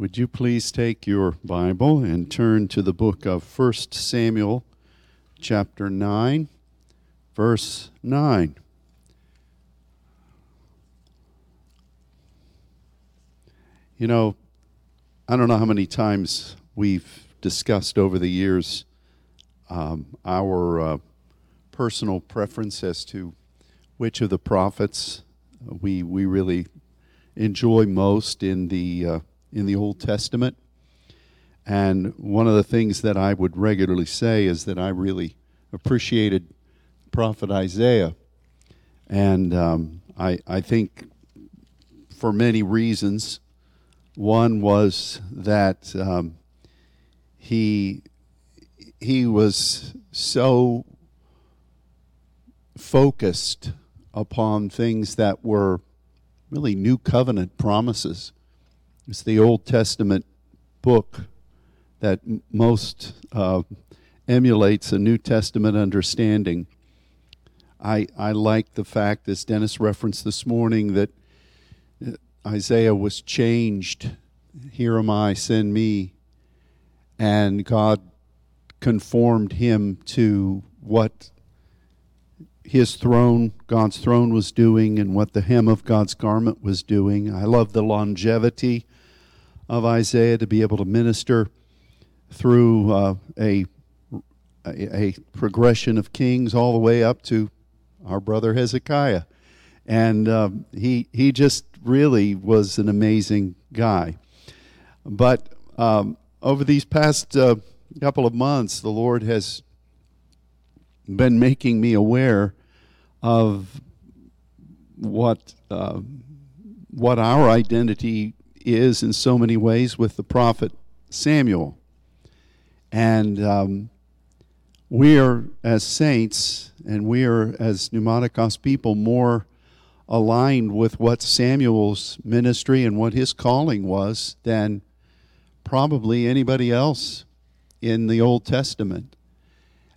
Would you please take your Bible and turn to the book of 1 Samuel, chapter 9, verse 9. You know, I don't know how many times we've discussed over the years um, our uh, personal preference as to which of the prophets we, we really enjoy most in the uh, in the Old Testament. And one of the things that I would regularly say is that I really appreciated Prophet Isaiah. And um, I, I think for many reasons. One was that um, he, he was so focused upon things that were really new covenant promises it's the Old Testament book that most uh, emulates a New Testament understanding. I, I like the fact, as Dennis referenced this morning, that uh, Isaiah was changed. Here am I, send me. And God conformed him to what his throne, God's throne, was doing and what the hem of God's garment was doing. I love the longevity of Isaiah to be able to minister through uh, a, a, progression of kings all the way up to our brother Hezekiah, and um, he he just really was an amazing guy. But um, over these past uh, couple of months, the Lord has been making me aware of what uh, what our identity is in so many ways with the prophet Samuel. And um, we are, as saints, and we are, as Pneumaticos people, more aligned with what Samuel's ministry and what his calling was than probably anybody else in the Old Testament.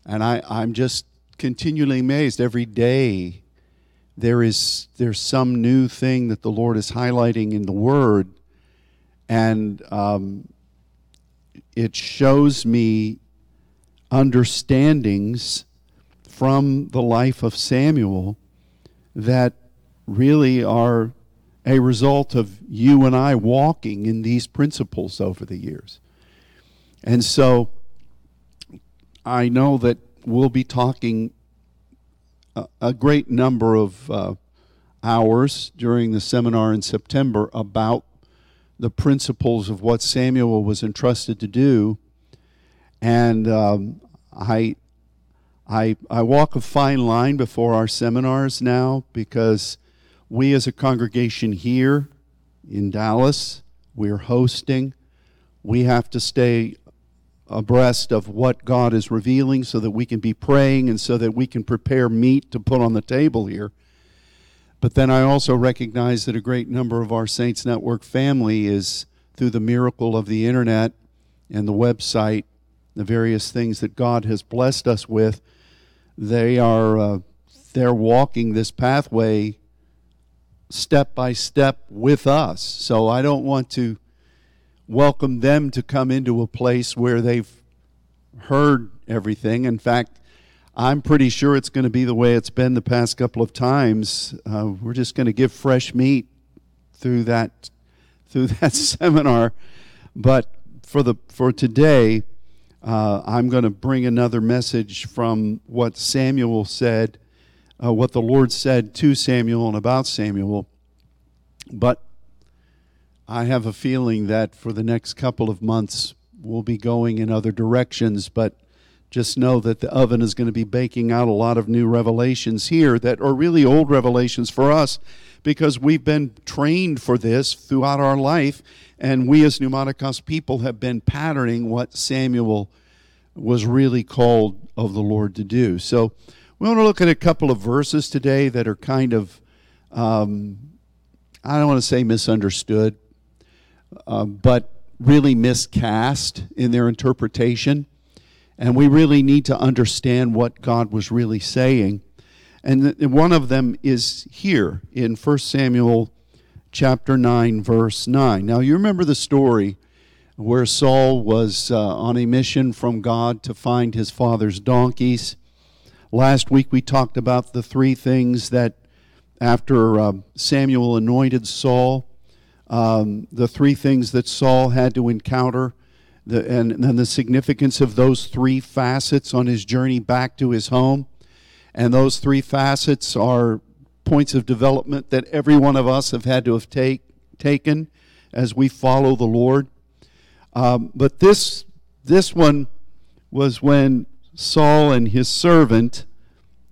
And I, I'm just continually amazed every day there is there's some new thing that the Lord is highlighting in the Word and um, it shows me understandings from the life of Samuel that really are a result of you and I walking in these principles over the years. And so I know that we'll be talking a, a great number of uh, hours during the seminar in September about the principles of what Samuel was entrusted to do. And um, I, I, I walk a fine line before our seminars now because we as a congregation here in Dallas, we're hosting. We have to stay abreast of what God is revealing so that we can be praying and so that we can prepare meat to put on the table here. But then I also recognize that a great number of our Saints Network family is through the miracle of the internet and the website, the various things that God has blessed us with. They are uh, they're walking this pathway step by step with us. So I don't want to welcome them to come into a place where they've heard everything. In fact, I'm pretty sure it's going to be the way it's been the past couple of times. Uh, we're just going to give fresh meat through that through that seminar. But for the for today, uh, I'm going to bring another message from what Samuel said, uh, what the Lord said to Samuel and about Samuel. But I have a feeling that for the next couple of months we'll be going in other directions, but just know that the oven is going to be baking out a lot of new revelations here that are really old revelations for us because we've been trained for this throughout our life and we as pneumaticos people have been patterning what samuel was really called of the lord to do. So we want to look at a couple of verses today that are kind of um, i don't want to say misunderstood uh, but really miscast in their interpretation and we really need to understand what God was really saying. And one of them is here in 1 Samuel chapter 9, verse 9. Now, you remember the story where Saul was uh, on a mission from God to find his father's donkeys. Last week we talked about the three things that, after uh, Samuel anointed Saul, um, the three things that Saul had to encounter, the, and, and the significance of those three facets on his journey back to his home. And those three facets are points of development that every one of us have had to have take, taken as we follow the Lord. Um, but this, this one was when Saul and his servant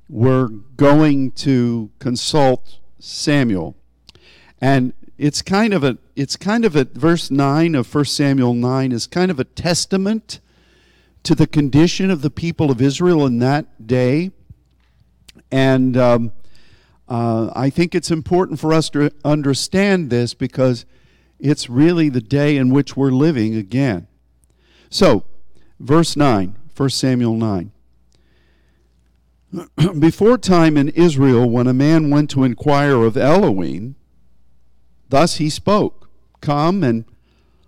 were going to consult Samuel. And it's kind of a it's kind of a verse 9 of 1 Samuel 9 is kind of a testament to the condition of the people of Israel in that day. And um, uh, I think it's important for us to understand this because it's really the day in which we're living again. So, verse 9, 1 Samuel 9. Before time in Israel, when a man went to inquire of Elohim, thus he spoke Come and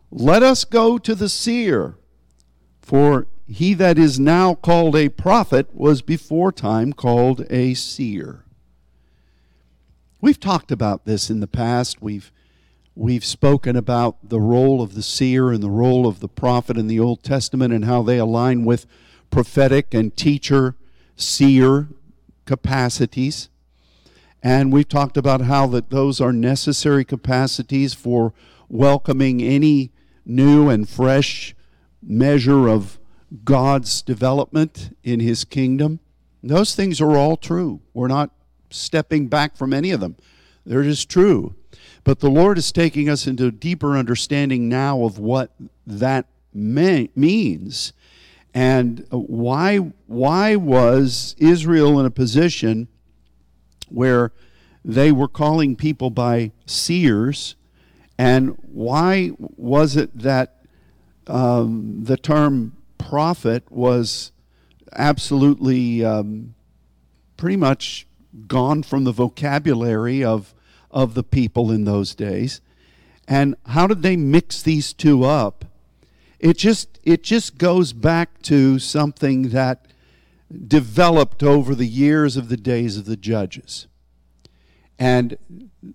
let us go to the seer, for he that is now called a prophet was before time called a seer. We've talked about this in the past. We've We've spoken about the role of the seer and the role of the prophet in the Old Testament and how they align with prophetic and teacher, seer capacities. And we've talked about how that those are necessary capacities for welcoming any new and fresh measure of God's development in his kingdom. Those things are all true. We're not stepping back from any of them. They're just true. But the Lord is taking us into a deeper understanding now of what that may, means and why why was Israel in a position where they were calling people by seers and why was it that um, the term prophet was absolutely um, pretty much gone from the vocabulary of of the people in those days. And how did they mix these two up? It just it just goes back to something that developed over the years of the days of the judges. And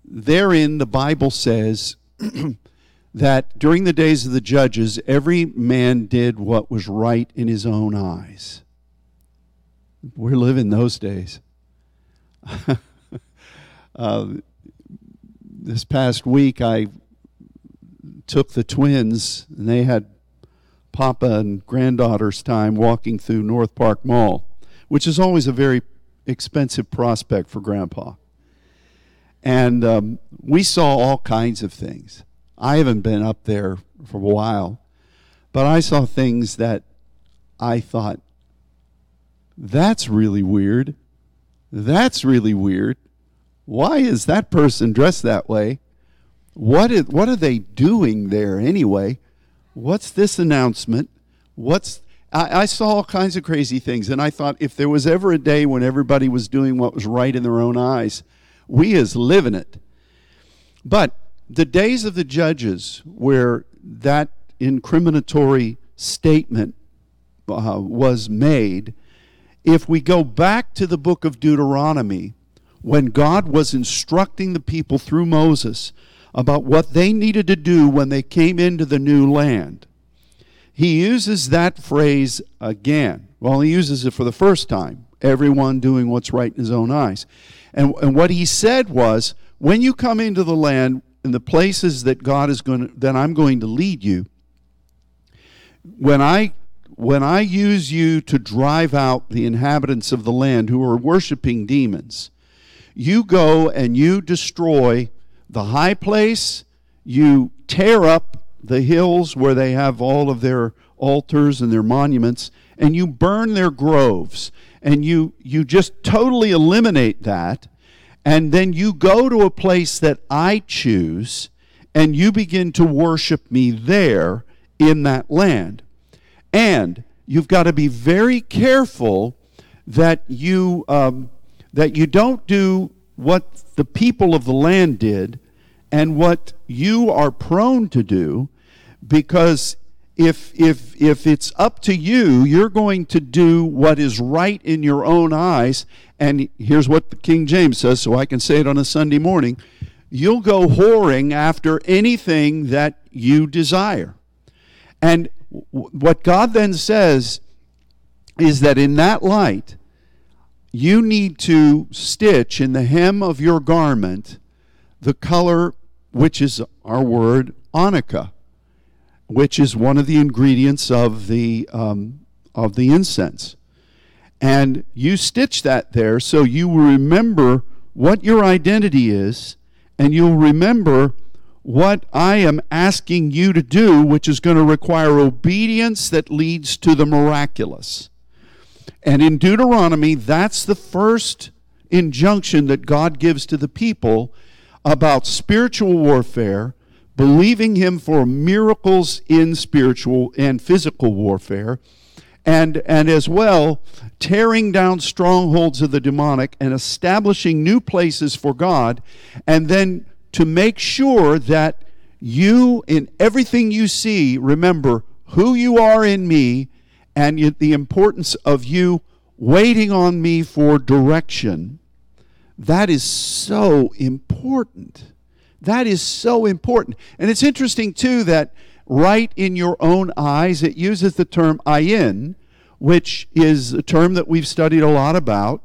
therein the Bible says that during the days of the judges, every man did what was right in his own eyes. We're living those days. uh, this past week, I took the twins, and they had Papa and granddaughter's time walking through North Park Mall, which is always a very expensive prospect for Grandpa. And um, we saw all kinds of things. I haven't been up there for a while, but I saw things that I thought, that's really weird. That's really weird. Why is that person dressed that way? What is, what are they doing there anyway? What's this announcement? What's I, I saw all kinds of crazy things, and I thought if there was ever a day when everybody was doing what was right in their own eyes, we is living it. But the days of the judges where that incriminatory statement uh, was made, if we go back to the book of Deuteronomy, when God was instructing the people through Moses about what they needed to do when they came into the new land, he uses that phrase again. Well, he uses it for the first time everyone doing what's right in his own eyes. And, and what he said was when you come into the land, in the places that God is going to, that I'm going to lead you, when I when I use you to drive out the inhabitants of the land who are worshiping demons, you go and you destroy the high place, you tear up the hills where they have all of their altars and their monuments, and you burn their groves, and you, you just totally eliminate that, and then you go to a place that I choose, and you begin to worship me there in that land. And you've got to be very careful that you. Um, that you don't do what the people of the land did and what you are prone to do because if if if it's up to you, you're going to do what is right in your own eyes. And here's what the King James says, so I can say it on a Sunday morning. You'll go whoring after anything that you desire. And what God then says is that in that light, you need to stitch in the hem of your garment the color, which is our word, onycha which is one of the ingredients of the um, of the incense. And you stitch that there so you remember what your identity is, and you'll remember what I am asking you to do, which is going to require obedience that leads to the miraculous. And in Deuteronomy, that's the first injunction that God gives to the people about spiritual warfare believing him for miracles in spiritual and physical warfare, and, and as well tearing down strongholds of the demonic and establishing new places for God, and then to make sure that you, in everything you see, remember who you are in me and the importance of you waiting on me for direction. That is so important. That is so important. And it's interesting, too, that right in your own eyes, it uses the term ayin, which is a term that we've studied a lot about.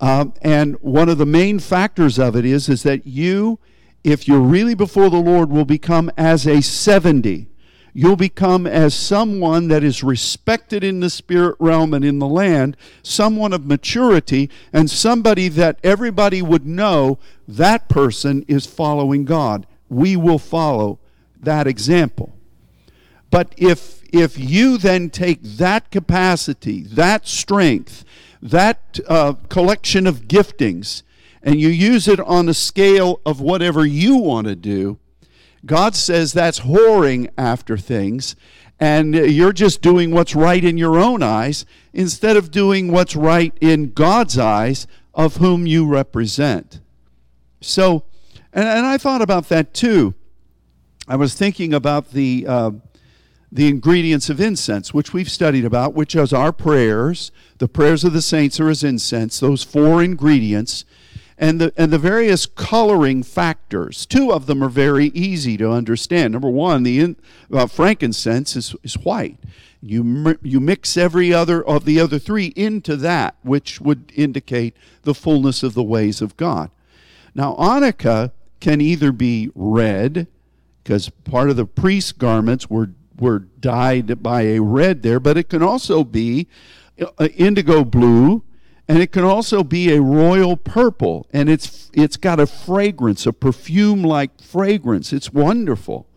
Um, and one of the main factors of it is, is that you, if you're really before the Lord, will become as a 70 you'll become as someone that is respected in the spirit realm and in the land, someone of maturity, and somebody that everybody would know that person is following God. We will follow that example. But if if you then take that capacity, that strength, that uh, collection of giftings, and you use it on a scale of whatever you want to do, God says that's whoring after things, and you're just doing what's right in your own eyes instead of doing what's right in God's eyes of whom you represent. So, and, and I thought about that too. I was thinking about the. Uh, the ingredients of incense, which we've studied about, which is our prayers. The prayers of the saints are as incense, those four ingredients and the, and the various coloring factors. Two of them are very easy to understand. Number one, the in, uh, frankincense is, is white. You, you mix every other of the other three into that, which would indicate the fullness of the ways of God. Now, onycha can either be red, because part of the priest's garments were, were dyed by a red there, but it can also be uh, indigo blue, and it can also be a royal purple and it's it's got a fragrance a perfume like fragrance. It's wonderful.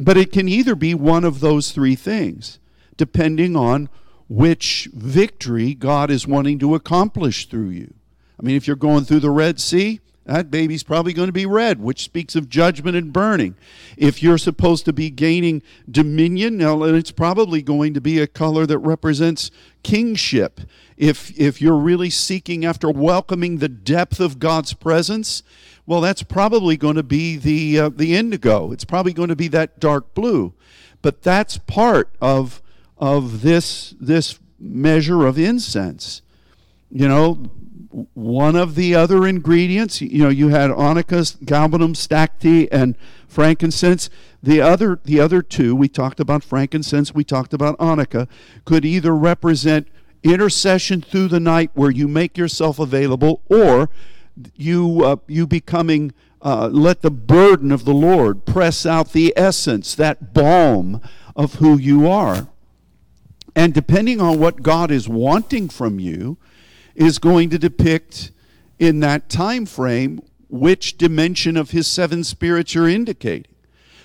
But it can either be one of those three things depending on which victory God is wanting to accomplish through you. I mean if you're going through the red sea that baby's probably going to be red, which speaks of judgment and burning. If you're supposed to be gaining dominion, now it's probably going to be a color that represents kingship. If, if you're really seeking after welcoming the depth of God's presence, well, that's probably going to be the, uh, the indigo. It's probably going to be that dark blue. But that's part of, of this, this measure of incense. You know, one of the other ingredients, you know, you had onycha, galbanum, stacte, and frankincense. The other, the other two, we talked about frankincense, we talked about onycha, could either represent intercession through the night where you make yourself available, or you uh, you becoming uh, let the burden of the Lord press out the essence, that balm of who you are. And depending on what God is wanting from you, is going to depict in that time frame which dimension of his seven spirits you're indicating.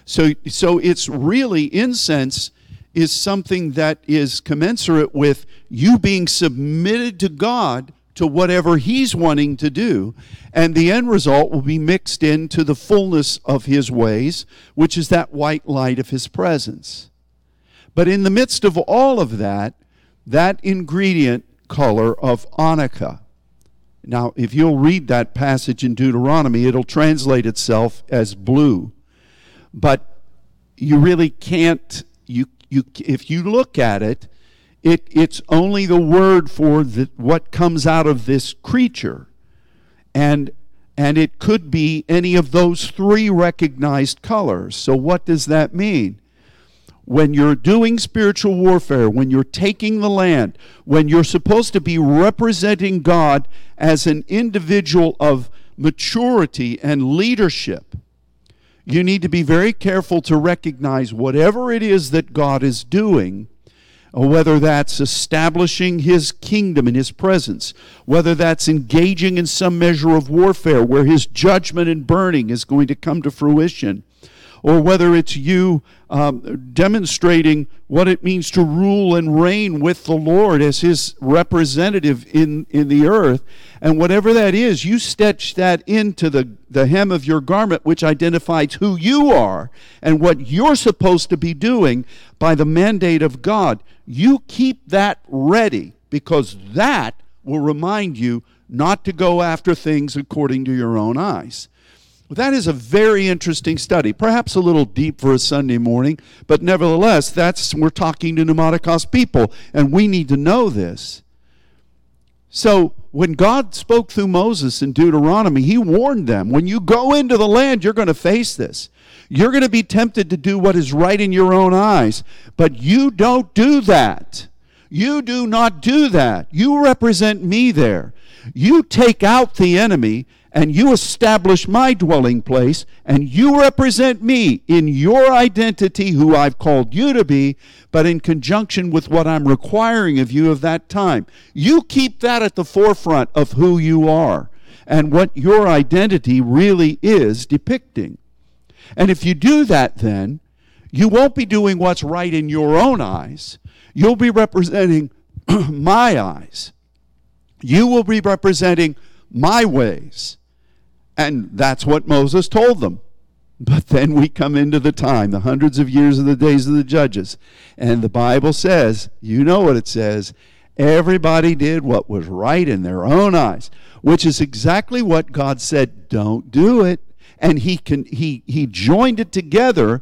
So, so it's really incense is something that is commensurate with you being submitted to God to whatever He's wanting to do, and the end result will be mixed into the fullness of His ways, which is that white light of His presence. But in the midst of all of that, that ingredient color of onycha. Now, if you'll read that passage in Deuteronomy, it'll translate itself as blue. But you really can't you you, if you look at it, it, it's only the word for the, what comes out of this creature. And, and it could be any of those three recognized colors. So, what does that mean? When you're doing spiritual warfare, when you're taking the land, when you're supposed to be representing God as an individual of maturity and leadership, you need to be very careful to recognize whatever it is that God is doing, uh, whether that's establishing His kingdom and His presence, whether that's engaging in some measure of warfare where His judgment and burning is going to come to fruition, or whether it's you um, demonstrating what it means to rule and reign with the Lord as His representative in, in the earth. And whatever that is, you stitch that into the, the hem of your garment, which identifies who you are and what you're supposed to be doing by the mandate of God. You keep that ready because that will remind you not to go after things according to your own eyes. That is a very interesting study, perhaps a little deep for a Sunday morning, but nevertheless, that's we're talking to pneumaticos people, and we need to know this. So, when God spoke through Moses in Deuteronomy, he warned them when you go into the land, you're going to face this. You're going to be tempted to do what is right in your own eyes, but you don't do that. You do not do that. You represent me there. You take out the enemy and you establish my dwelling place, and you represent me in your identity, who I've called you to be, but in conjunction with what I'm requiring of you of that time. You keep that at the forefront of who you are and what your identity really is depicting. And if you do that, then you won't be doing what's right in your own eyes. You'll be representing my eyes. You will be representing my ways. And that's what Moses told them. But then we come into the time, the hundreds of years of the days of the judges. And the Bible says, you know what it says, everybody did what was right in their own eyes, which is exactly what God said, don't do it. And he can he he joined it together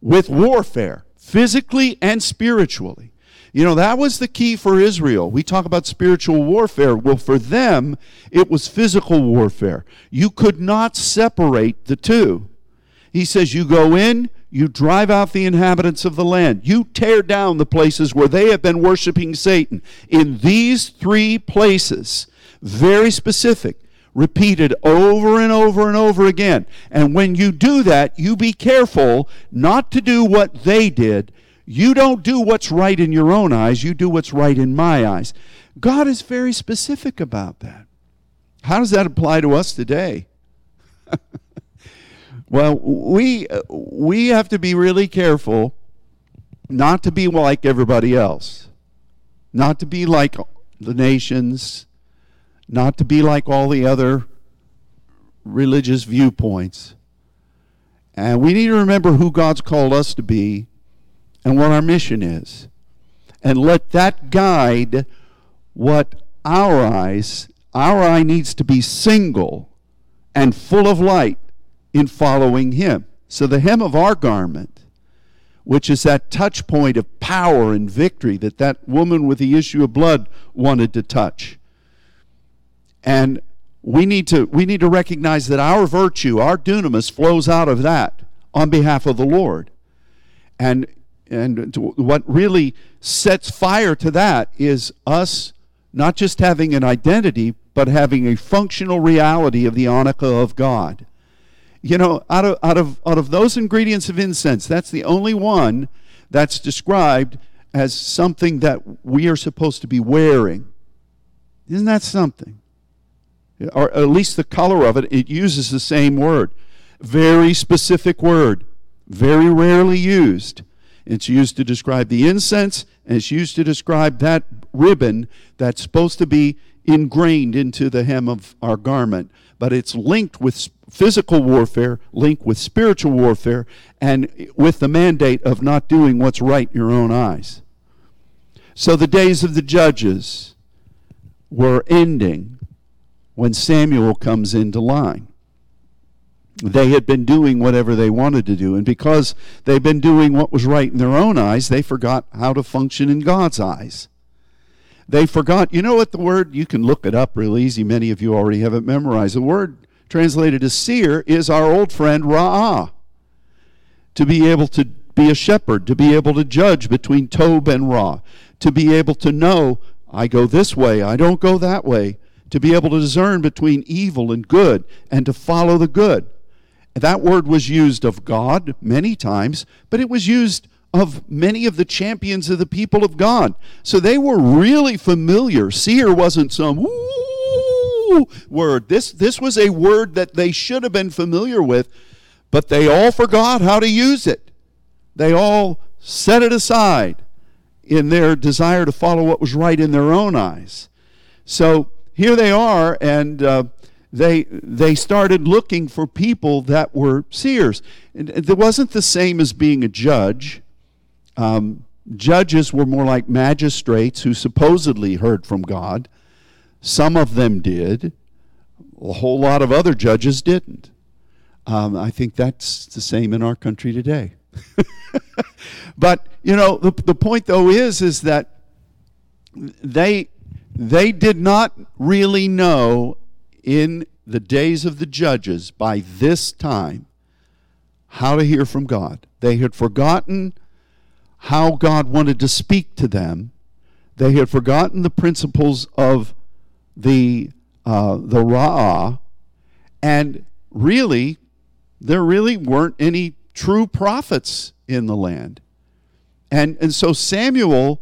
with warfare, physically and spiritually. You know, that was the key for Israel. We talk about spiritual warfare. Well, for them, it was physical warfare. You could not separate the two. He says, You go in, you drive out the inhabitants of the land, you tear down the places where they have been worshiping Satan. In these three places, very specific, repeated over and over and over again. And when you do that, you be careful not to do what they did you don't do what's right in your own eyes, you do what's right in my eyes. God is very specific about that. How does that apply to us today? well, we, we have to be really careful not to be like everybody else, not to be like the nations, not to be like all the other religious viewpoints. And we need to remember who God's called us to be and what our mission is. And let that guide what our eyes, our eye needs to be single and full of light in following Him. So the hem of our garment, which is that touch point of power and victory that that woman with the issue of blood wanted to touch. And we need to we need to recognize that our virtue, our dunamis flows out of that on behalf of the Lord. And and what really sets fire to that is us not just having an identity, but having a functional reality of the onycha of God. You know, out of, out of, out of those ingredients of incense, that's the only one that's described as something that we are supposed to be wearing. Isn't that something? Or at least the color of it, it uses the same word. Very specific word, very rarely used. It's used to describe the incense, and it's used to describe that ribbon that's supposed to be ingrained into the hem of our garment. But it's linked with physical warfare, linked with spiritual warfare, and with the mandate of not doing what's right in your own eyes. So the days of the judges were ending when Samuel comes into line. They had been doing whatever they wanted to do. And because they've been doing what was right in their own eyes, they forgot how to function in God's eyes. They forgot, you know what the word, you can look it up real easy. Many of you already have it memorized. The word translated as seer is our old friend Ra'ah. To be able to be a shepherd, to be able to judge between Tob and Ra, to be able to know, I go this way, I don't go that way, to be able to discern between evil and good, and to follow the good. That word was used of God many times, but it was used of many of the champions of the people of God. So they were really familiar. Seer wasn't some word. This, this was a word that they should have been familiar with, but they all forgot how to use it. They all set it aside in their desire to follow what was right in their own eyes. So here they are, and uh, they they started looking for people that were seers. And it wasn't the same as being a judge. Um, judges were more like magistrates who supposedly heard from God. Some of them did. A whole lot of other judges didn't. Um, I think that's the same in our country today. but you know, the, the point though is is that they they did not really know in the days of the judges by this time how to hear from God. They had forgotten how God wanted to speak to them. They had forgotten the principles of the uh, the Ra'ah, and really, there really weren't any true prophets in the land. And and so Samuel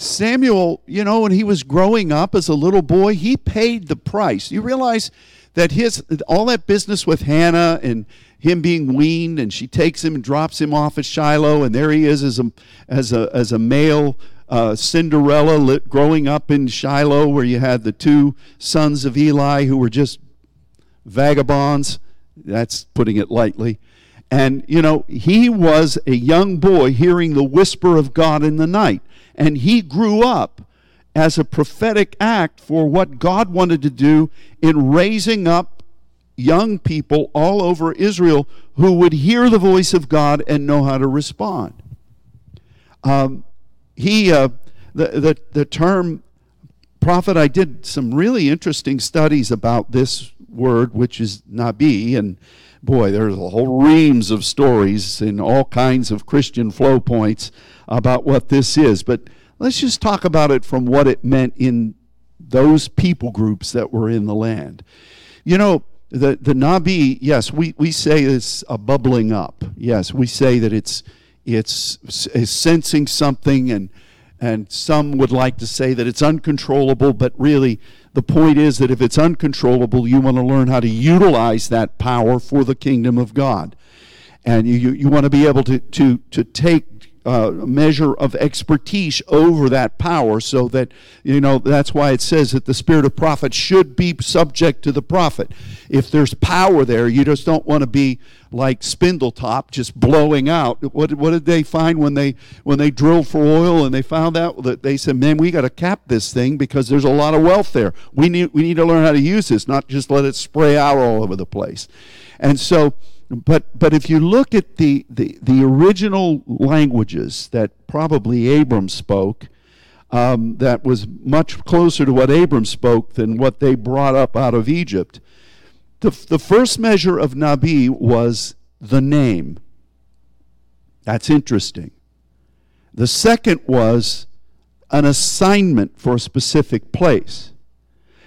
Samuel, you know, when he was growing up as a little boy, he paid the price. You realize that his all that business with Hannah and him being weaned, and she takes him and drops him off at Shiloh, and there he is as a as a as a male uh, Cinderella lit, growing up in Shiloh, where you had the two sons of Eli who were just vagabonds. That's putting it lightly. And, you know, he was a young boy hearing the whisper of God in the night. And he grew up as a prophetic act for what God wanted to do in raising up young people all over Israel who would hear the voice of God and know how to respond. Um, he, uh, the, the, the term prophet, I did some really interesting studies about this word, which is nabi, and boy, there's a whole reams of stories in all kinds of Christian flow points about what this is. But let's just talk about it from what it meant in those people groups that were in the land. You know, the, the Nabi, yes, we, we say it's a bubbling up. Yes, we say that it's, it's, it's sensing something, and, and some would like to say that it's uncontrollable, but really, the point is that if it's uncontrollable, you want to learn how to utilize that power for the kingdom of God. And you, you want to be able to, to, to take uh, measure of expertise over that power so that you know that's why it says that the spirit of prophet should be subject to the prophet. If there's power there you just don't want to be like spindletop just blowing out. What, what did they find when they when they drilled for oil and they found out that they said man we got to cap this thing because there's a lot of wealth there. We need we need to learn how to use this not just let it spray out all over the place. And so but but if you look at the, the, the original languages that probably Abram spoke, um, that was much closer to what Abram spoke than what they brought up out of Egypt. The, the first measure of Nabi was the name. That's interesting. The second was an assignment for a specific place.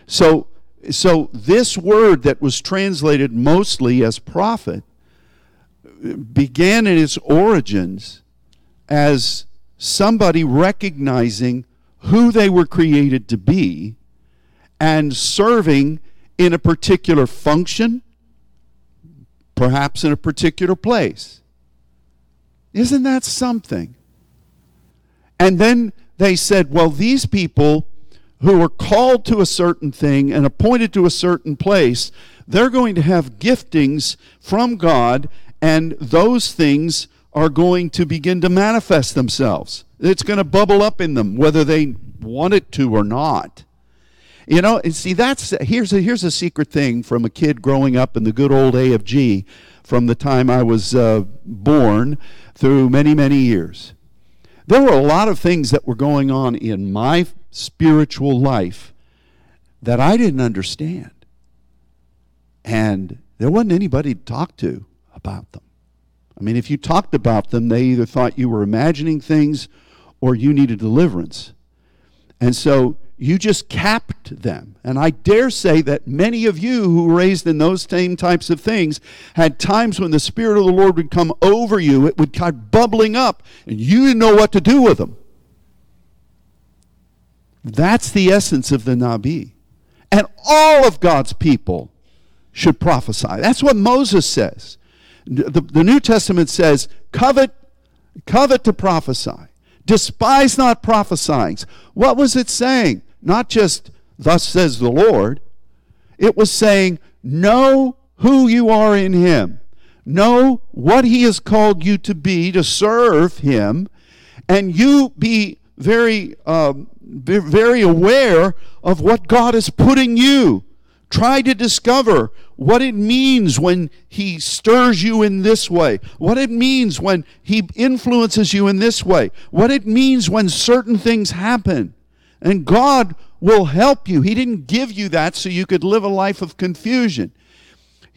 So, so this word that was translated mostly as prophet uh, began in its origins as somebody recognizing who they were created to be and serving in a particular function, perhaps in a particular place. Isn't that something? And then they said, well, these people who are called to a certain thing and appointed to a certain place, they're going to have giftings from God and those things are going to begin to manifest themselves. It's going to bubble up in them, whether they want it to or not. You know, and see, that's here's a, here's a secret thing from a kid growing up in the good old A of G from the time I was uh, born through many, many years. There were a lot of things that were going on in my spiritual life that I didn't understand. And there wasn't anybody to talk to about them. I mean, if you talked about them, they either thought you were imagining things or you needed deliverance. And so you just capped them. And I dare say that many of you who were raised in those same types of things had times when the Spirit of the Lord would come over you, it would come bubbling up, and you didn't know what to do with them. That's the essence of the Nabi. And all of God's people should prophesy. That's what Moses says. The, the New Testament says, covet, covet to prophesy. Despise not prophesying. What was it saying? Not just, thus says the Lord. It was saying, know who you are in Him. Know what He has called you to be, to serve Him, and you be very, um, very aware of what God is putting you. Try to discover what it means when He stirs you in this way, what it means when He influences you in this way, what it means when certain things happen. And God will help you. He didn't give you that so you could live a life of confusion.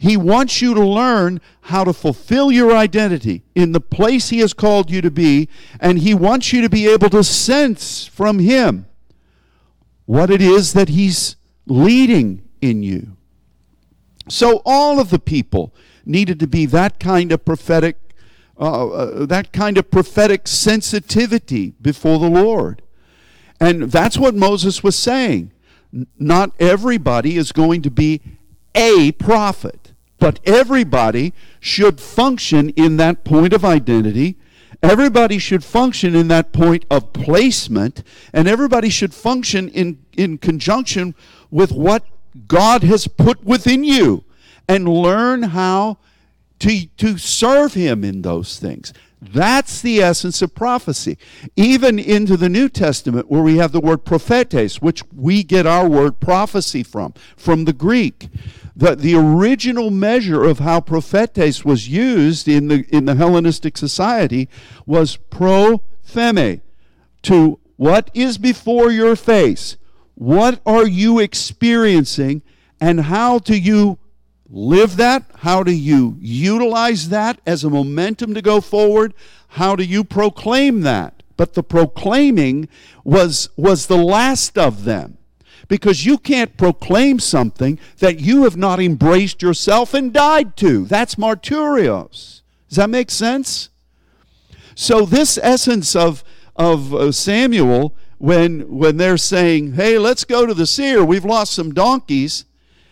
He wants you to learn how to fulfill your identity in the place He has called you to be, and He wants you to be able to sense from Him what it is that He's leading in you. So, all of the people needed to be that kind of prophetic, uh, uh, that kind of prophetic sensitivity before the Lord. And that's what Moses was saying. Not everybody is going to be a prophet, but everybody should function in that point of identity. Everybody should function in that point of placement, and everybody should function in, in conjunction with what God has put within you and learn how to, to serve Him in those things. That's the essence of prophecy. Even into the New Testament, where we have the word prophetes, which we get our word prophecy from, from the Greek. The, the original measure of how prophetes was used in the, in the Hellenistic society was propheme, to what is before your face. What are you experiencing, and how do you live that? How do you utilize that as a momentum to go forward? How do you proclaim that? But the proclaiming was, was the last of them. Because you can't proclaim something that you have not embraced yourself and died to. That's martyrios. Does that make sense? So, this essence of, of uh, Samuel, when, when they're saying, hey, let's go to the seer, we've lost some donkeys,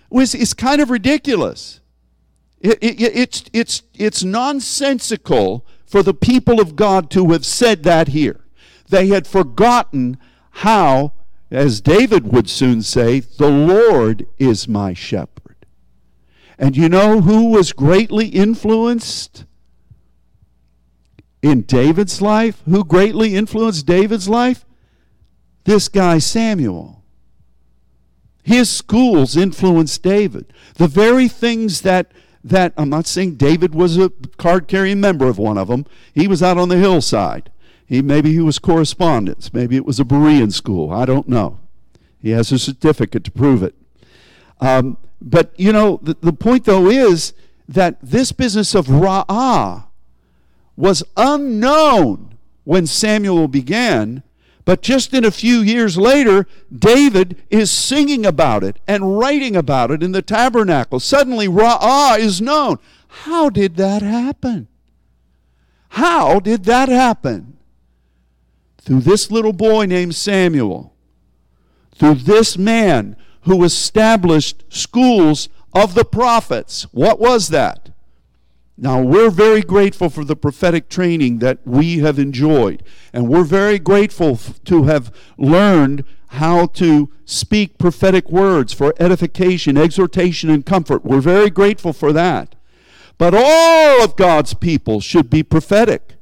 was is kind of ridiculous. It, it, it's, it's, it's nonsensical for the people of God to have said that here. They had forgotten how, as David would soon say, the Lord is my shepherd. And you know who was greatly influenced in David's life? Who greatly influenced David's life? This guy, Samuel. His schools influenced David. The very things that that I'm not saying David was a card carrying member of one of them. He was out on the hillside. He maybe he was correspondence. Maybe it was a Berean school. I don't know. He has a certificate to prove it. Um, but you know the, the point though is that this business of ra'ah was unknown when Samuel began but just in a few years later, David is singing about it and writing about it in the tabernacle. Suddenly, Ra'ah is known. How did that happen? How did that happen? Through this little boy named Samuel, through this man who established schools of the prophets. What was that? Now, we're very grateful for the prophetic training that we have enjoyed, and we're very grateful f- to have learned how to speak prophetic words for edification, exhortation, and comfort. We're very grateful for that. But all of God's people should be prophetic.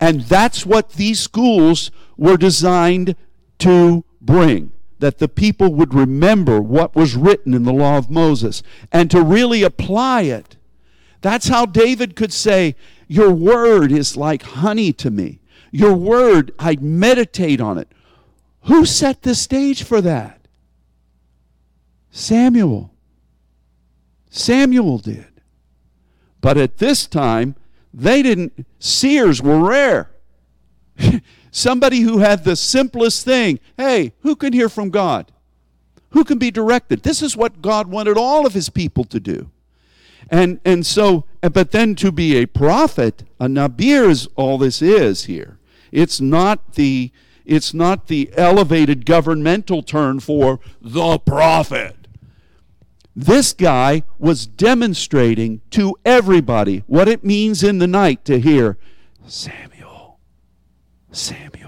And that's what these schools were designed to bring. that the people would remember what was written in the law of Moses and to really apply it. That's how David could say, Your word is like honey to me. Your word, I meditate on it. Who set the stage for that? Samuel. Samuel did. But at this time, they didn't, seers were rare. Somebody who had the simplest thing hey, who can hear from God? Who can be directed? This is what God wanted all of his people to do. And, and so, eh, but then to be a prophet, a nabir is all this is here. It's not the, it's not the elevated governmental term for the prophet. This guy was demonstrating to everybody what it means in the night to hear Samuel, Samuel.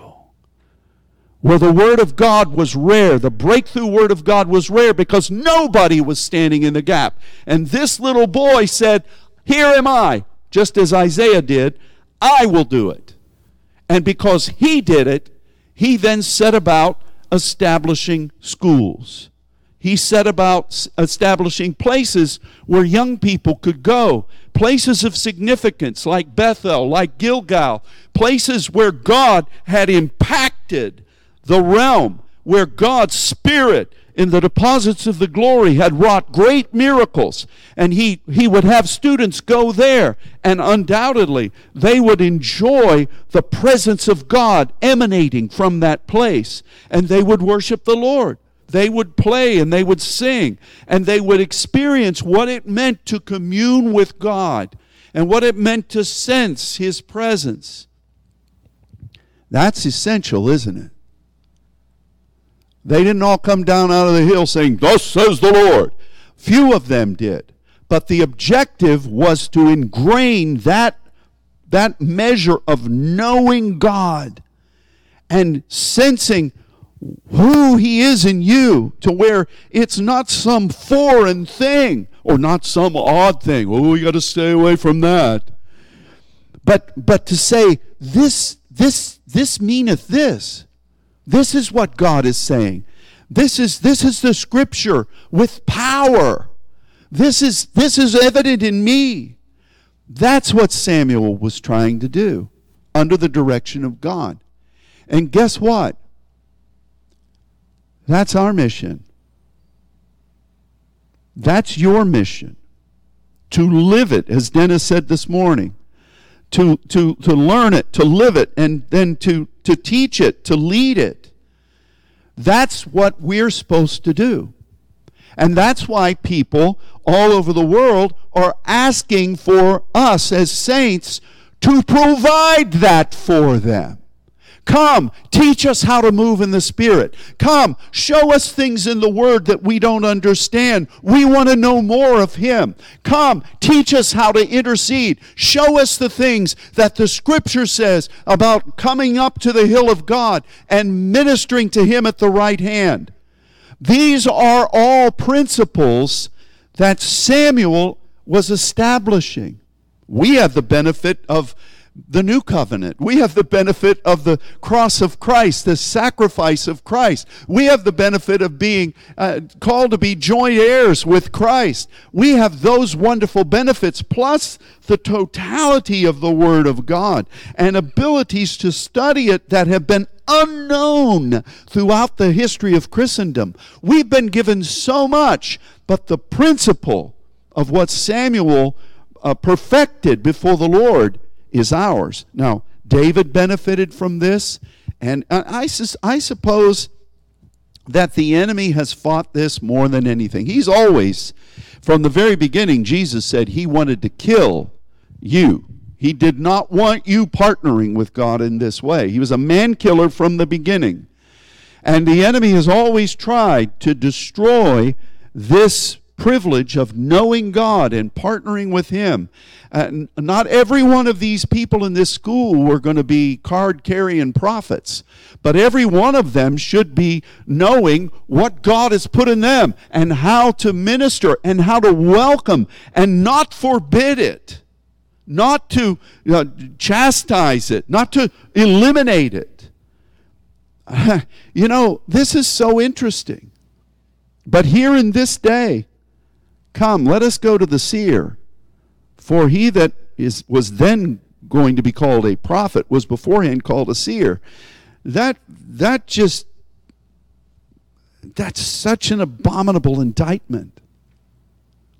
Where the Word of God was rare, the breakthrough Word of God was rare because nobody was standing in the gap. And this little boy said, Here am I, just as Isaiah did, I will do it. And because he did it, he then set about establishing schools he set about establishing places where young people could go, places of significance like Bethel, like Gilgal, places where God had impacted the realm, where God's Spirit in the deposits of the glory had wrought great miracles. And he, he would have students go there, and undoubtedly they would enjoy the presence of God emanating from that place, and they would worship the Lord they would play and they would sing and they would experience what it meant to commune with God and what it meant to sense His presence. That's essential, isn't it? They didn't all come down out of the hill saying, Thus says the Lord. Few of them did. But the objective was to ingrain that, that measure of knowing God and sensing who he is in you to where it's not some foreign thing or not some odd thing. Oh, we got to stay away from that. But but to say this this this meaneth this. This is what God is saying. This is this is the scripture with power. This is this is evident in me. That's what Samuel was trying to do under the direction of God. And guess what? That's our mission. That's your mission. To live it, as Dennis said this morning. To, to, to learn it, to live it, and then to, to teach it, to lead it. That's what we're supposed to do. And that's why people all over the world are asking for us as saints to provide that for them. Come, teach us how to move in the Spirit. Come, show us things in the Word that we don't understand. We want to know more of Him. Come, teach us how to intercede. Show us the things that the Scripture says about coming up to the hill of God and ministering to Him at the right hand. These are all principles that Samuel was establishing. We have the benefit of the new covenant. We have the benefit of the cross of Christ, the sacrifice of Christ. We have the benefit of being uh, called to be joint heirs with Christ. We have those wonderful benefits, plus the totality of the Word of God and abilities to study it that have been unknown throughout the history of Christendom. We've been given so much, but the principle of what Samuel uh, perfected before the Lord is ours. Now, David benefited from this, and uh, I, I suppose that the enemy has fought this more than anything. He's always, from the very beginning, Jesus said he wanted to kill you. He did not want you partnering with God in this way. He was a man killer from the beginning. And the enemy has always tried to destroy this privilege of knowing God and partnering with Him. Uh, not every one of these people in this school were going to be card carrying prophets, but every one of them should be knowing what God has put in them and how to minister and how to welcome and not forbid it, not to chastise it, not to eliminate it. you know, this is so interesting. But here in this day, come, let us go to the seer. For he that is, was then going to be called a prophet was beforehand called a seer. That, that just, that's such an abominable indictment.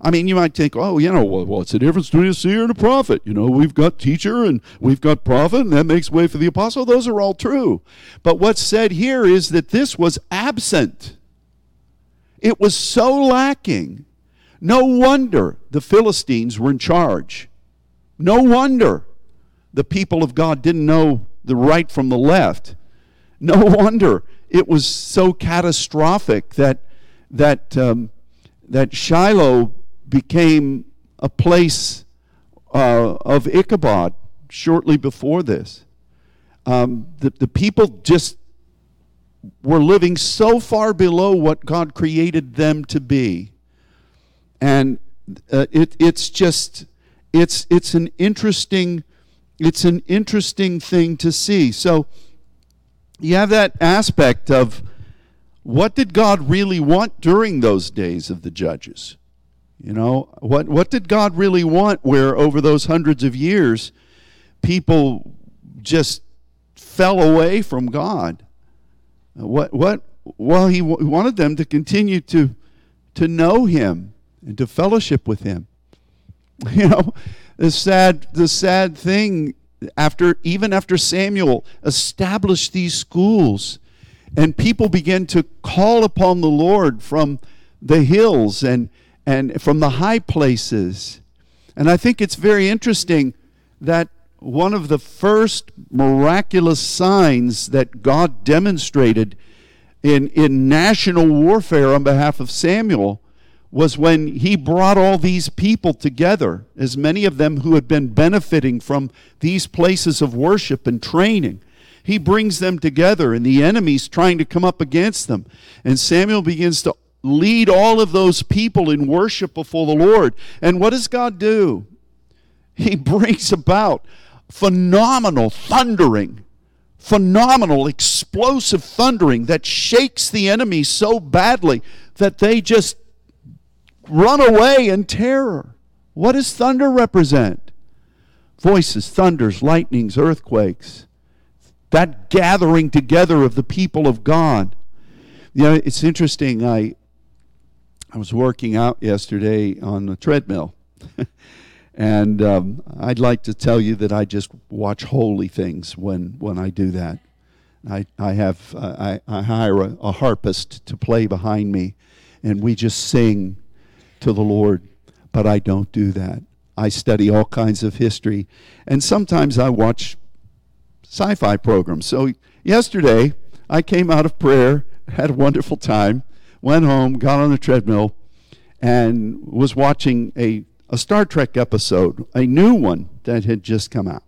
I mean, you might think, oh, you know, well, what's the difference between a seer and a prophet? You know, we've got teacher and we've got prophet, and that makes way for the apostle. Those are all true. But what's said here is that this was absent. It was so lacking. No wonder the Philistines were in charge. No wonder the people of God didn't know the right from the left. No wonder it was so catastrophic that that um, that Shiloh became a place uh, of Ichabod shortly before this. Um, the, the people just were living so far below what God created them to be. And uh, it, it's just, it's, it's an interesting, it's an interesting thing to see. So you have that aspect of what did God really want during those days of the judges? You know, what, what did God really want where over those hundreds of years people just fell away from God? What, what, well, he w- wanted them to continue to, to know him and to fellowship with him. You know, the sad, the sad thing after, even after Samuel established these schools and people began to call upon the Lord from the hills and, and from the high places. And I think it's very interesting that one of the first miraculous signs that God demonstrated in, in national warfare on behalf of Samuel was when he brought all these people together, as many of them who had been benefiting from these places of worship and training. He brings them together, and the enemy's trying to come up against them. And Samuel begins to lead all of those people in worship before the Lord. And what does God do? He brings about phenomenal thundering, phenomenal explosive thundering that shakes the enemy so badly that they just run away in terror. What does thunder represent? Voices, thunders, lightnings, earthquakes. That gathering together of the people of God. You know, it's interesting. I I was working out yesterday on the treadmill. and um, I'd like to tell you that I just watch holy things when, when I do that. I, I have uh, I, I hire a, a harpist to play behind me, and we just sing to the Lord. But I don't do that. I study all kinds of history, and sometimes I watch sci-fi programs. So yesterday I came out of prayer, had a wonderful time, went home, got on the treadmill, and was watching a, a Star Trek episode, a new one that had just come out.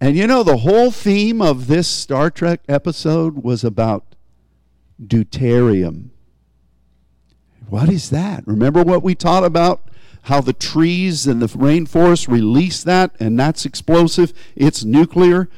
And you know, the whole theme of this Star Trek episode was about deuterium. What is that? Remember what we taught about? How the trees and the rainforest release that, and that's explosive, it's nuclear.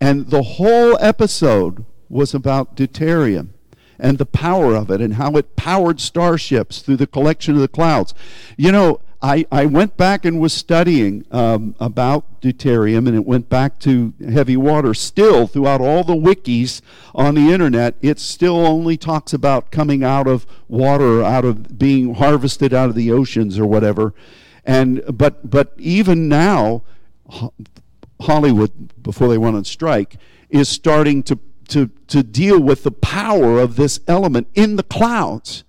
And the whole episode was about deuterium and the power of it and how it powered starships through the collection of the clouds. You know, I, I went back and was studying um, about deuterium, and it went back to heavy water. Still, throughout all the wikis on the internet, it still only talks about coming out of water, out of being harvested out of the oceans or whatever. And but but even now, Hollywood, before they went on strike, is starting to to, to deal with the power of this element in the clouds.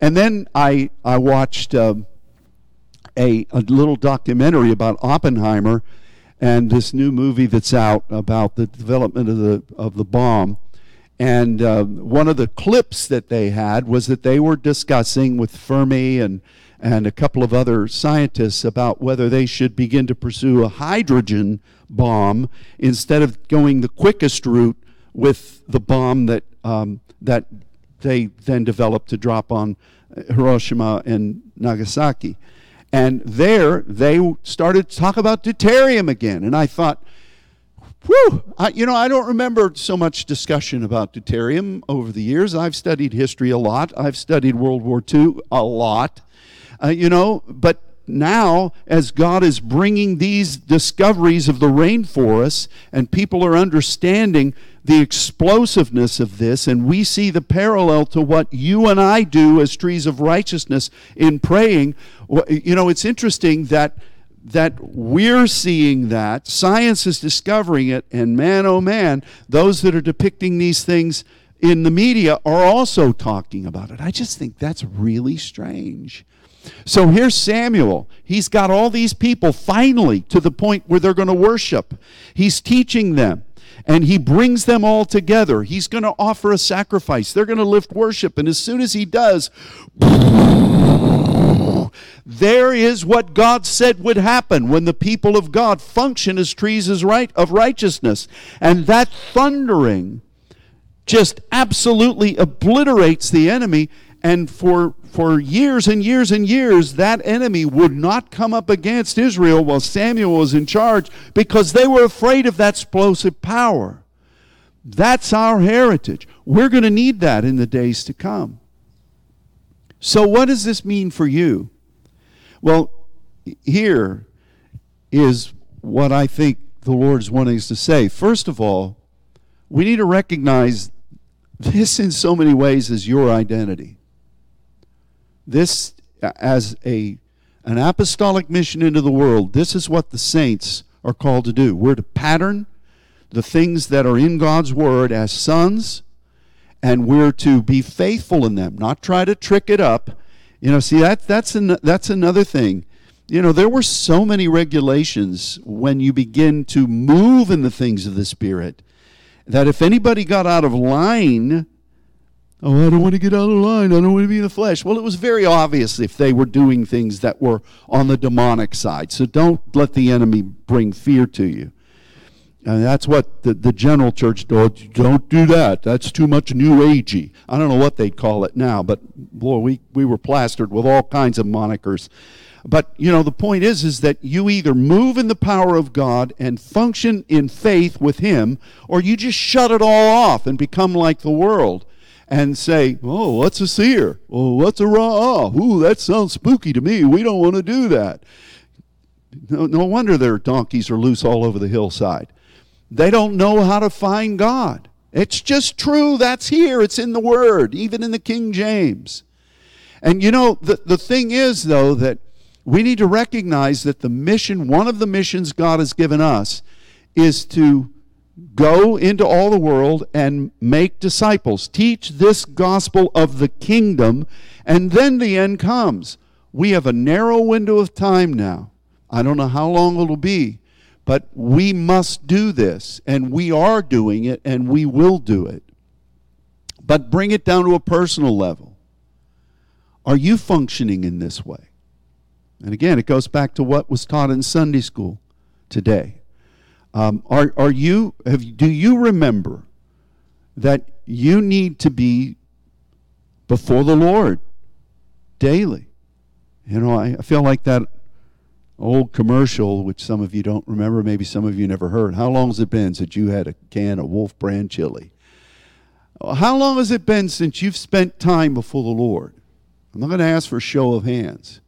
And then I, I watched uh, a, a little documentary about Oppenheimer and this new movie that's out about the development of the, of the bomb. And uh, one of the clips that they had was that they were discussing with Fermi and, and a couple of other scientists about whether they should begin to pursue a hydrogen bomb instead of going the quickest route with the bomb that, um, that they then developed to drop on Hiroshima and Nagasaki. And there they started to talk about deuterium again. And I thought, Whew! I, you know, I don't remember so much discussion about deuterium over the years. I've studied history a lot. I've studied World War II a lot. Uh, you know, but now, as God is bringing these discoveries of the rainforests, and people are understanding the explosiveness of this, and we see the parallel to what you and I do as trees of righteousness in praying. You know, it's interesting that that we're seeing that science is discovering it and man oh man those that are depicting these things in the media are also talking about it i just think that's really strange so here's Samuel. He's got all these people finally to the point where they're going to worship. He's teaching them and he brings them all together. He's going to offer a sacrifice. They're going to lift worship. And as soon as he does, there is what God said would happen when the people of God function as trees of righteousness. And that thundering just absolutely obliterates the enemy. And for, for years and years and years, that enemy would not come up against Israel while Samuel was in charge because they were afraid of that explosive power. That's our heritage. We're going to need that in the days to come. So, what does this mean for you? Well, here is what I think the Lord is wanting us to say. First of all, we need to recognize this in so many ways as your identity. This as a an apostolic mission into the world. This is what the saints are called to do. We're to pattern the things that are in God's word as sons and we're to be faithful in them, not try to trick it up you know, see that that's an, that's another thing. You know, there were so many regulations when you begin to move in the things of the Spirit that if anybody got out of line, oh, I don't want to get out of line. I don't want to be in the flesh. Well, it was very obvious if they were doing things that were on the demonic side. So don't let the enemy bring fear to you. And that's what the, the general church does. Don't do that. That's too much new agey. I don't know what they'd call it now, but boy, we, we were plastered with all kinds of monikers. But you know, the point is is that you either move in the power of God and function in faith with him, or you just shut it all off and become like the world and say, Oh, what's a seer? Oh, what's a raw? Ooh, that sounds spooky to me. We don't want to do that. No, no wonder their donkeys are loose all over the hillside. They don't know how to find God. It's just true. That's here. It's in the Word, even in the King James. And you know, the, the thing is, though, that we need to recognize that the mission, one of the missions God has given us, is to go into all the world and make disciples. Teach this gospel of the kingdom, and then the end comes. We have a narrow window of time now. I don't know how long it'll be, but we must do this, and we are doing it, and we will do it. But bring it down to a personal level. Are you functioning in this way? And again, it goes back to what was taught in Sunday school today. Um, are, are you, have, do you remember that you need to be before the Lord daily? You know, I, I feel like that old commercial, which some of you don't remember, maybe some of you never heard. How long has it been since you had a can of Wolf brand chili? How long has it been since you've spent time before the Lord? I'm not going to ask for a show of hands.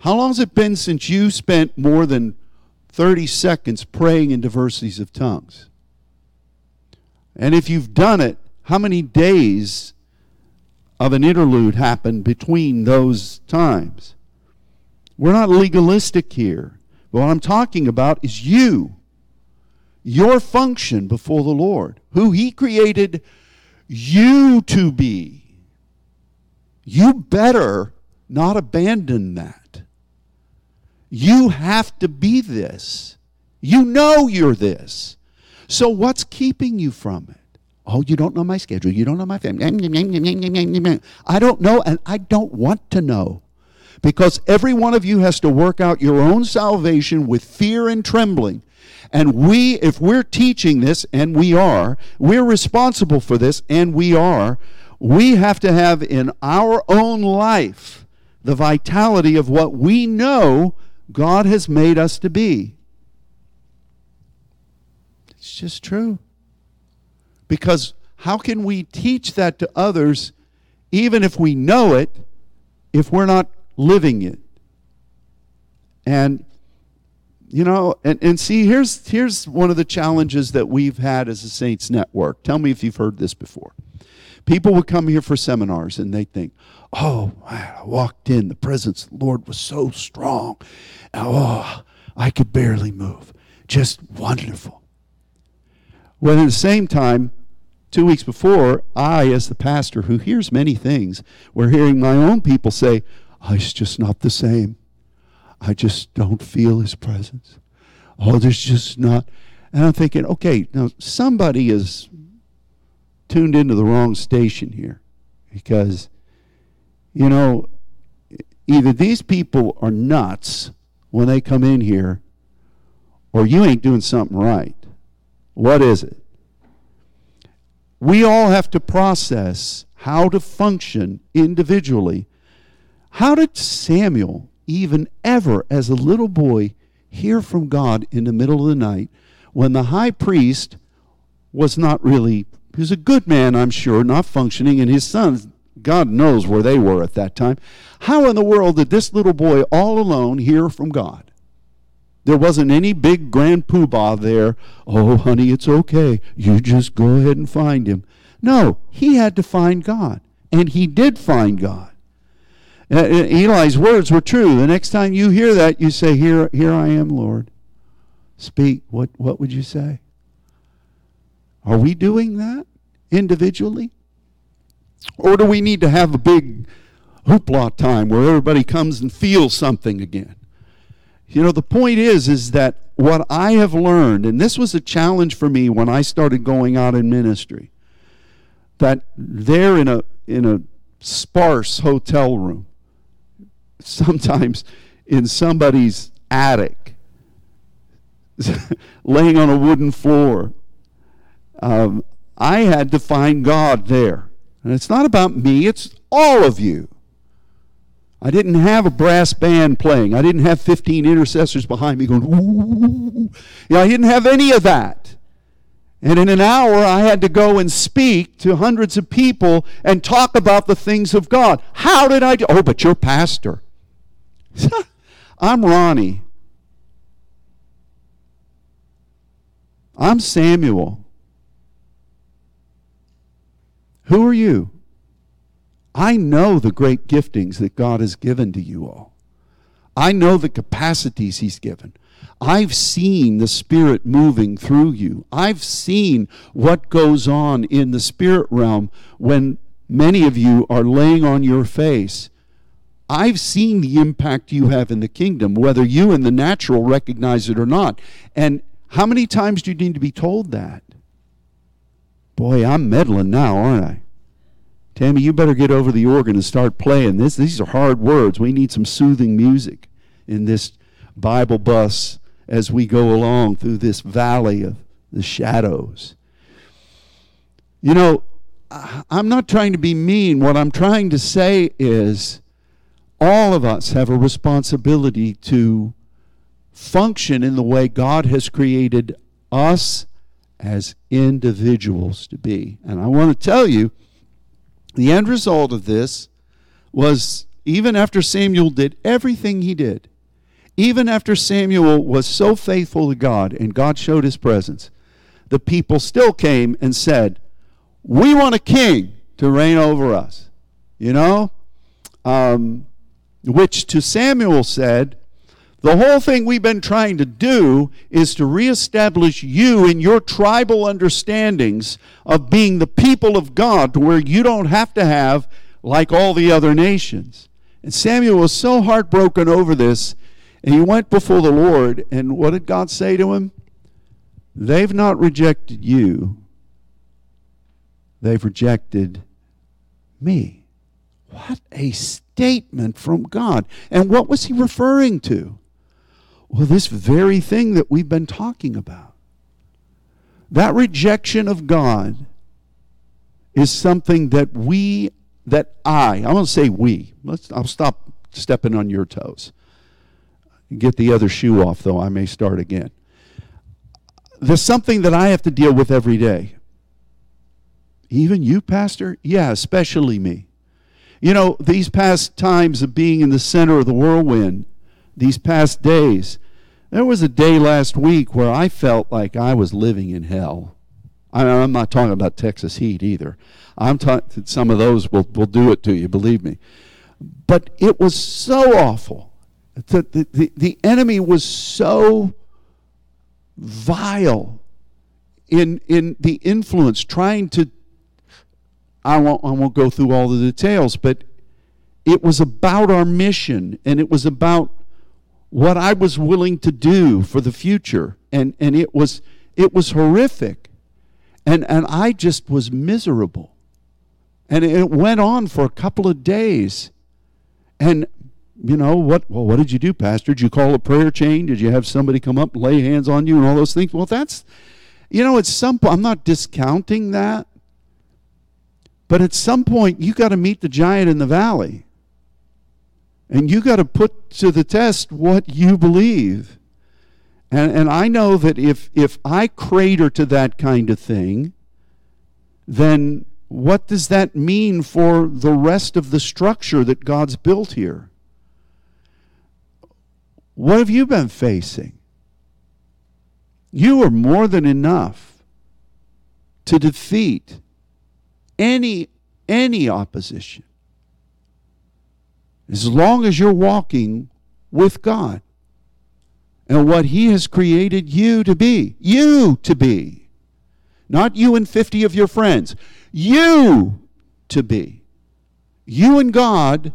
How long has it been since you spent more than 30 seconds praying in diversities of tongues? And if you've done it, how many days of an interlude happened between those times? We're not legalistic here. But what I'm talking about is you, your function before the Lord, who He created you to be. You better not abandon that. You have to be this. You know you're this. So what's keeping you from it? Oh, you don't know my schedule. You don't know my family. I don't know, and I don't want to know because every one of you has to work out your own salvation with fear and trembling. And we, if we're teaching this, and we are, we're responsible for this, and we are, we have to have in our own life the vitality of what we know God has made us to be. It's just true. Because how can we teach that to others, even if we know it, if we're not living it? And you know, and, and see, here's here's one of the challenges that we've had as a Saints Network. Tell me if you've heard this before. People would come here for seminars and they think, oh, man, I walked in, the presence of the Lord was so strong. Oh, I could barely move. Just wonderful. Well, at the same time, two weeks before, I, as the pastor who hears many things, were hearing my own people say, oh, it's just not the same. I just don't feel his presence. Oh, there's just not. And I'm thinking, okay, now somebody is tuned into the wrong station here because, you know, either these people are nuts when they come in here or you ain't doing something right. What is it? We all have to process how to function individually. How did Samuel even ever, as a little boy, hear from God in the middle of the night when the high priest was not really, he was a good man, I'm sure, not functioning, and his sons, God knows where they were at that time. How in the world did this little boy all alone hear from God? There wasn't any big grand poobah there. Oh, honey, it's okay. You just go ahead and find him. No, he had to find God. And he did find God. Uh, uh, Eli's words were true. The next time you hear that, you say, Here, here I am, Lord. Speak. What, what would you say? Are we doing that individually? Or do we need to have a big hoopla time where everybody comes and feels something again? You know, the point is, is that what I have learned, and this was a challenge for me when I started going out in ministry, that there in a in a sparse hotel room, sometimes in somebody's attic, laying on a wooden floor. Um, I had to find God there. And it's not about me, it's all of you. I didn't have a brass band playing. I didn't have 15 intercessors behind me going, ooh. Know, I didn't have any of that. And in an hour, I had to go and speak to hundreds of people and talk about the things of God. How did I do? Oh, but you're pastor. I'm Ronnie. I'm Samuel. Who are you? I know the great giftings that God has given to you all. I know the capacities He's given. I've seen the Spirit moving through you. I've seen what goes on in the spirit realm when many of you are laying on your face I've seen the impact you have in the kingdom, whether you in the natural recognize it or not. And how many times do you need to be told that? Boy, I'm meddling now, aren't I? Tammy, you better get over the organ and start playing. This, these are hard words. We need some soothing music in this Bible bus as we go along through this valley of the shadows. You know, I'm not trying to be mean. What I'm trying to say is all of us have a responsibility to function in the way God has created us as individuals to be. And I want to tell you, the end result of this was even after Samuel did everything he did, even after Samuel was so faithful to God and God showed his presence, the people still came and said, We want a king to reign over us. You know? Um, which to Samuel said, The whole thing we've been trying to do is to reestablish you in your tribal understandings of being the people of God to where you don't have to have like all the other nations. And Samuel was so heartbroken over this, and he went before the Lord, and what did God say to him? They've not rejected you, they've rejected me. What a statement from God. And what was he referring to? Well, this very thing that we've been talking about. That rejection of God is something that we, that I, I'm going to say we, Let's, I'll stop stepping on your toes. Get the other shoe off, though, I may start again. there's something that I have to deal with every day. Even you, Pastor? Yeah, especially me. You know, these past times of being in the center of the whirlwind, these past days, there was a day last week where I felt like I was living in hell. I, am not talking about Texas heat either. I'm talking, some of those will, will do it to you, believe me. But it was so awful. The, the, the, the enemy was so vile in, in the influence, trying to I won't, I won't go through all the details, but it was about our mission and it was about what I was willing to do for the future. And, and it was it was horrific. And and I just was miserable. And it went on for a couple of days. And you know what well what did you do, Pastor? Did you call a prayer chain? Did you have somebody come up and lay hands on you and all those things? Well that's you know, at some point I'm not discounting that. But at some point, you got to meet the giant in the valley. And you got to put to the test what you believe. And, and I know that if, if I crater to that kind of thing, then what does that mean for the rest of the structure that God's built here? What have you been facing? You are more than enough to defeat any any opposition as long as you're walking with God and what he has created you to be you to be not you and 50 of your friends you to be you and God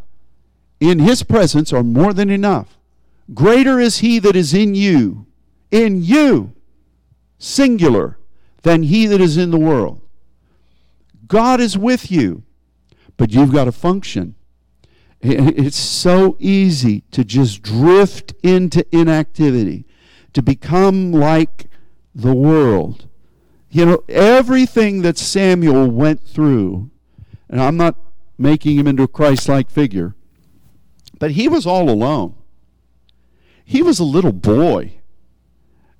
in his presence are more than enough greater is he that is in you in you singular than he that is in the world God is with you, but you've got to function. It's so easy to just drift into inactivity, to become like the world. You know, everything that Samuel went through, and I'm not making him into a Christ like figure, but he was all alone. He was a little boy.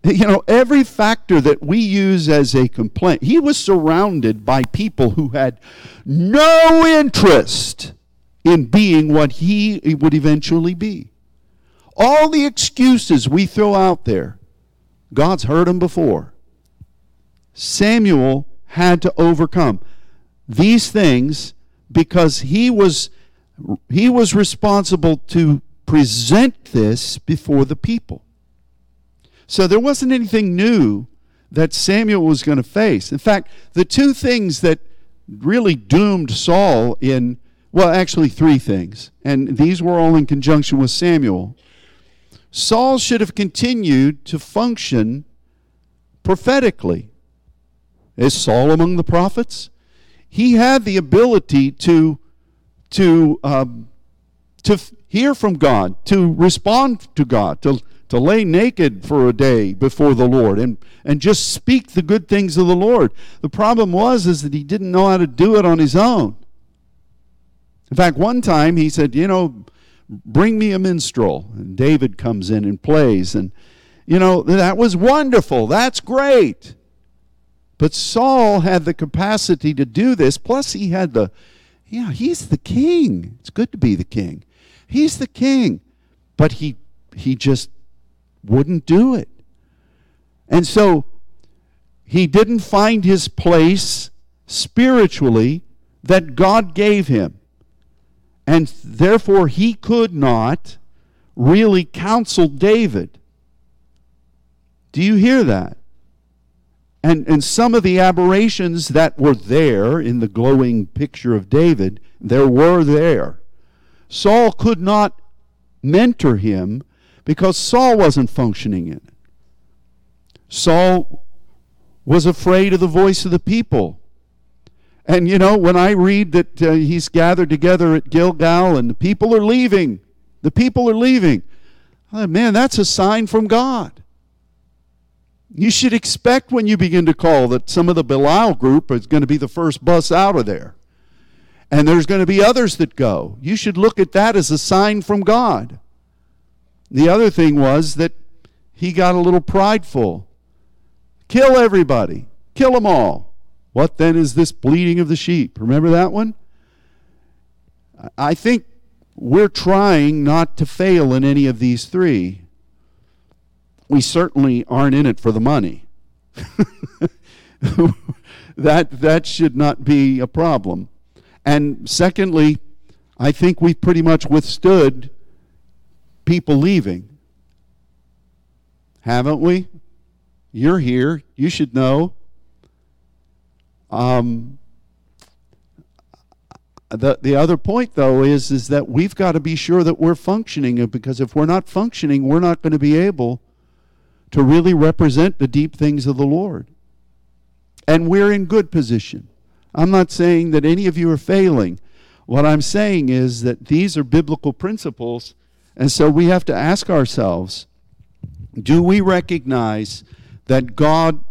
You know, every factor that we use as a complaint, he was surrounded by people who had no interest in being what he would eventually be. All the excuses we throw out there, God's heard them before. Samuel had to overcome these things because he was he was responsible to present this before the people. So there wasn't anything new that Samuel was going to face. In fact, the two things that really doomed Saul in, well, actually, three things, and these were all in conjunction with Samuel. Saul should have continued to function prophetically. Is Saul among the prophets? He had the ability to, to, um, to hear from God, to respond to God, to to lay naked for a day before the Lord and, and just speak the good things of the Lord. The problem was is that he didn't know how to do it on his own. In fact, one time he said, you know, bring me a minstrel. And David comes in and plays. And, you know, that was wonderful. That's great. But Saul had the capacity to do this. Plus, he had the, yeah, he's the king. It's good to be the king. He's the king. But he, he just wouldn't do it. And so he didn't find his place spiritually that God gave him. And therefore, he could not really counsel David. Do you hear that? And, and some of the aberrations that were there in the glowing picture of David, there were there. Saul could not mentor him because Saul wasn't functioning in it. Saul was afraid of the voice of the people. And you know, when I read that uh, he's gathered together at Gilgal and the people are leaving, the people are leaving, man, that's a sign from God. You should expect when you begin to call that some of the Belial group is going to be the first bus out of there. And there's going to be others that go. You should look at that as a sign from God. The other thing was that he got a little prideful. Kill everybody. Kill them all. What then is this bleating of the sheep? Remember that one? I think we're trying not to fail in any of these three. We certainly aren't in it for the money. that, that should not be a problem. And secondly, I think we've pretty much withstood people leaving. Haven't we? You're here. You should know. Um, the, the other point, though, is, is that we've got to be sure that we're functioning because if we're not functioning, we're not going to be able to really represent the deep things of the Lord. And we're in good position. I'm not saying that any of you are failing. What I'm saying is that these are biblical principles, and so we have to ask ourselves do we recognize that God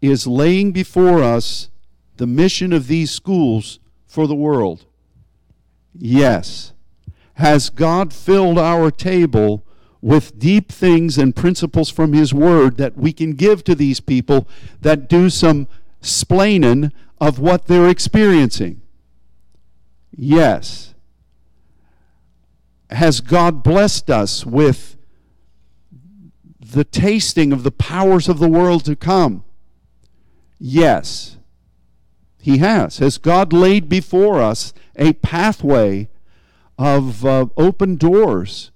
is laying before us the mission of these schools for the world? Yes. Has God filled our table with deep things and principles from His Word that we can give to these people that do some splaining of what they're experiencing? Yes. Has God blessed us with the tasting of the powers of the world to come? Yes, He has. Has God laid before us a pathway of uh, open doors?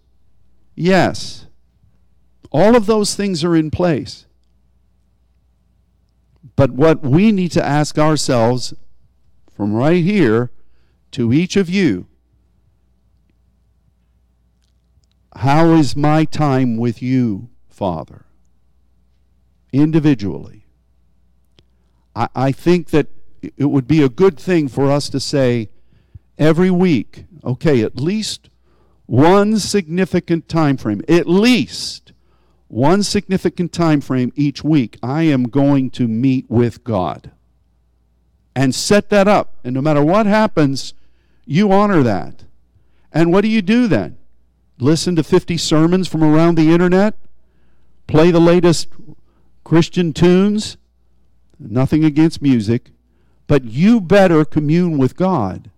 Yes. All of those things are in place. But what we need to ask ourselves from right here to each of you how is my time with you? Father individually. I, I think that it would be a good thing for us to say every week, okay, at least one significant time frame, at least one significant time frame each week, I am going to meet with God. And set that up. And no matter what happens, you honor that. And what do you do then? Listen to 50 sermons from around the internet? play the latest Christian tunes. Nothing against music, but you better commune with God.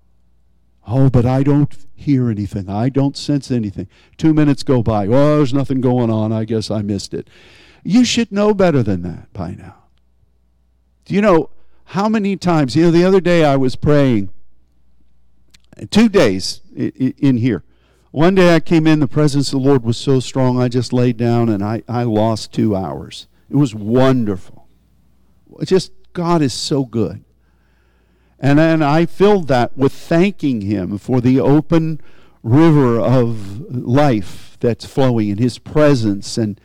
Oh, but I don't hear anything. I don't sense anything. Two minutes go by. Oh, there's nothing going on. I guess I missed it. You should know better than that by now. Do you know how many times? You know, the other day I was praying, two days in here. One day I came in, the presence of the Lord was so strong, I just laid down and I, I lost two hours. It was wonderful. just, God is so good. And then I filled that with thanking Him for the open river of life that's flowing in His presence. And,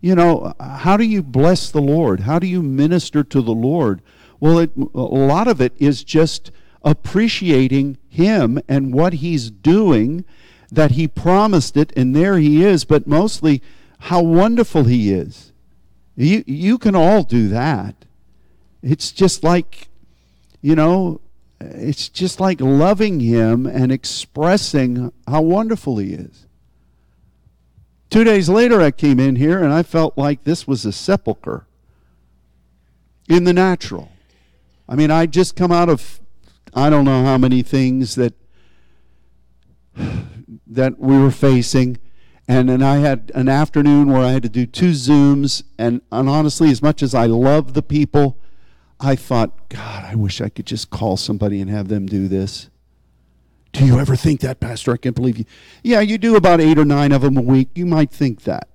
you know, how do you bless the Lord? How do you minister to the Lord? Well, it, a lot of it is just appreciating Him and what He's doing that He promised it, and there He is, but mostly how wonderful He is. You, you can all do that. It's just like, you know, it's just like loving Him and expressing how wonderful He is. Two days later, I came in here and I felt like this was a sepulcher in the natural. I mean, I'd just come out of I don't know how many things that that we were facing. And then I had an afternoon where I had to do two Zooms. And, and honestly, as much as I love the people, I thought, God, I wish I could just call somebody and have them do this. Do you ever think that, Pastor? I can't believe you. Yeah, you do about eight or nine of them a week. You might think that,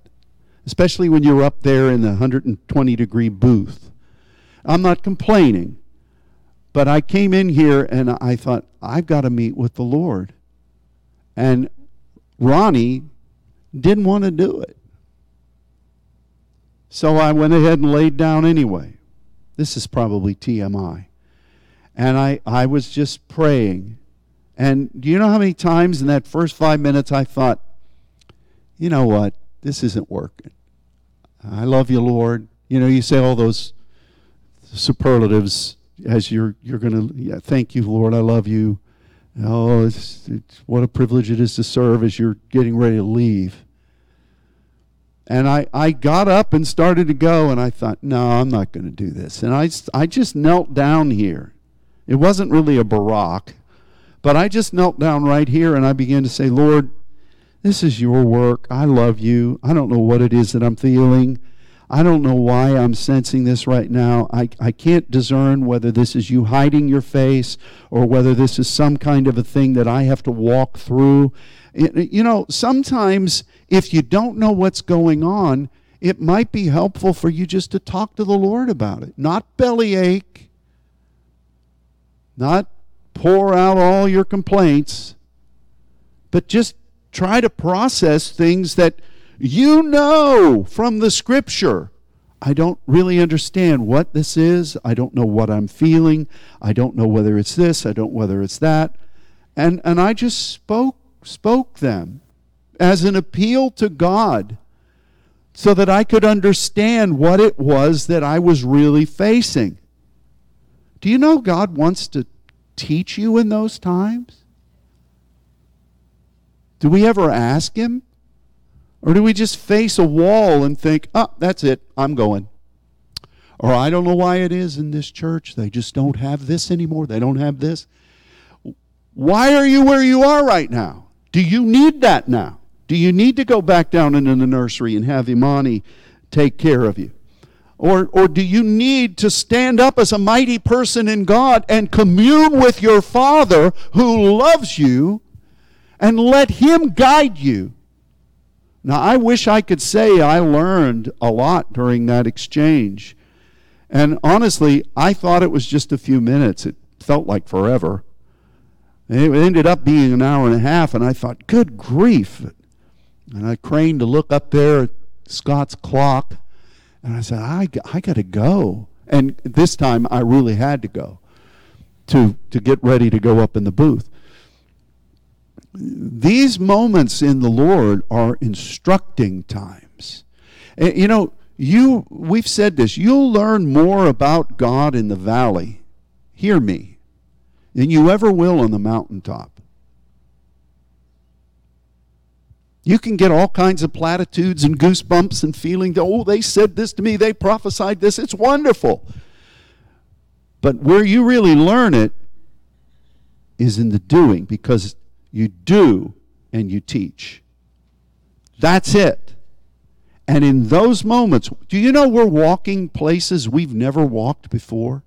especially when you're up there in the 120 degree booth. I'm not complaining, but I came in here and I thought, I've got to meet with the Lord. And Ronnie didn't want to do it. So I went ahead and laid down anyway. This is probably TMI. And I, I was just praying. And do you know how many times in that first five minutes I thought, you know what? This isn't working. I love you, Lord. You know, you say all those superlatives as you're you're going to yeah, thank you, Lord. I love you. Oh, it's, it's what a privilege it is to serve as you're getting ready to leave. And I, I got up and started to go, and I thought, no, I'm not going to do this. And I, I just knelt down here. It wasn't really a barak, but I just knelt down right here and I began to say, Lord, this is your work. I love you. I don't know what it is that I'm feeling. I don't know why I'm sensing this right now. I, I can't discern whether this is you hiding your face or whether this is some kind of a thing that I have to walk through. You know, sometimes if you don't know what's going on, it might be helpful for you just to talk to the Lord about it. Not bellyache, not pour out all your complaints, but just try to process things that you know from the scripture. I don't really understand what this is. I don't know what I'm feeling. I don't know whether it's this. I don't know whether it's that. And, and I just spoke, spoke them as an appeal to God so that I could understand what it was that I was really facing. Do you know God wants to teach you in those times? Do we ever ask Him? Or do we just face a wall and think, oh, that's it, I'm going? Or I don't know why it is in this church. They just don't have this anymore. They don't have this. Why are you where you are right now? Do you need that now? Do you need to go back down into the nursery and have Imani take care of you? Or, or do you need to stand up as a mighty person in God and commune with your Father who loves you and let Him guide you? Now, I wish I could say I learned a lot during that exchange. And honestly, I thought it was just a few minutes. It felt like forever. It ended up being an hour and a half, and I thought, good grief. And I craned to look up there at Scott's clock, and I said, I, I got to go. And this time I really had to go to, to get ready to go up in the booth these moments in the Lord are instructing times. And, you know, you we've said this, you'll learn more about God in the valley. Hear me. Than you ever will on the mountaintop. You can get all kinds of platitudes and goosebumps and feeling oh, they said this to me, they prophesied this. It's wonderful. But where you really learn it is in the doing because you do and you teach. That's it. And in those moments, do you know we're walking places we've never walked before?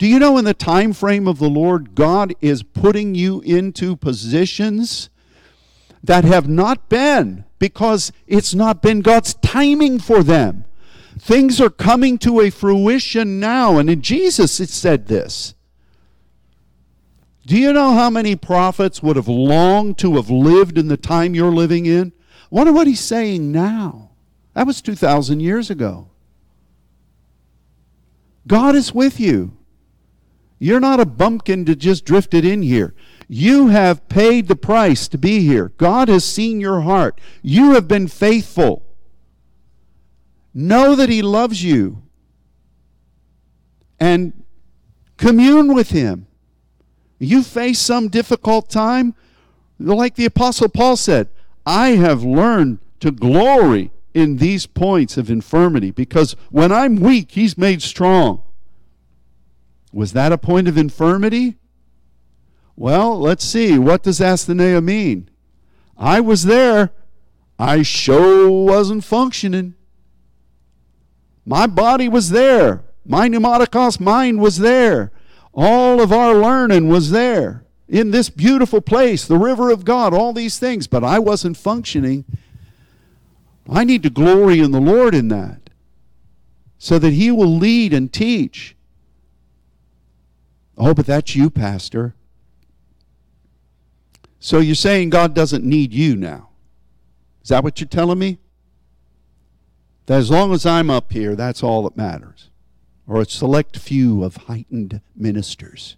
Do you know in the time frame of the Lord, God is putting you into positions that have not been because it's not been God's timing for them. Things are coming to a fruition now. And in Jesus, it said this do you know how many prophets would have longed to have lived in the time you're living in? Wonder what he's saying now. That was 2,000 years ago. God is with you. You're not a bumpkin to just drifted in here. You have paid the price to be here. God has seen your heart. You have been faithful. Know that He loves you and commune with Him. You face some difficult time, like the Apostle Paul said, I have learned to glory in these points of infirmity because when I'm weak, he's made strong. Was that a point of infirmity? Well, let's see. What does asthenia mean? I was there. I sure wasn't functioning. My body was there. My pneumaticos mind was there. All of our learning was there in this beautiful place, the river of God, all these things, but I wasn't functioning. I need to glory in the Lord in that so that He will lead and teach. Oh, but that's you, Pastor. So you're saying God doesn't need you now? Is that what you're telling me? That as long as I'm up here, that's all that matters or a select few of heightened ministers.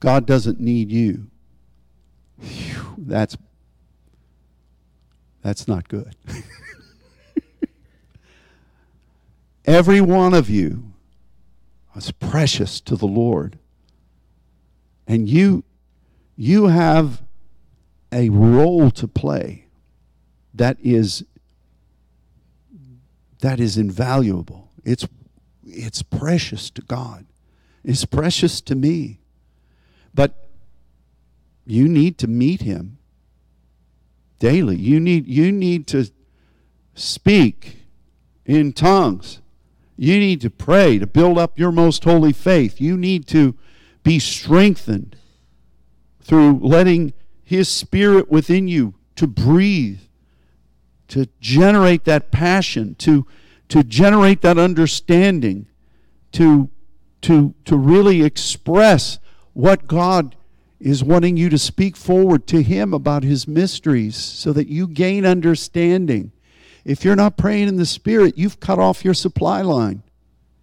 God doesn't need you. Whew, that's that's not good. Every one of you is precious to the Lord. And you you have a role to play that is that is invaluable. It's, it's precious to God, it's precious to me. But you need to meet Him daily. You need, you need to speak in tongues. You need to pray to build up your most holy faith. You need to be strengthened through letting His Spirit within you to breathe, to generate that passion, to, to generate that understanding, to, to, to really express what God is wanting you to speak forward to Him about His mysteries so that you gain understanding. If you're not praying in the Spirit, you've cut off your supply line.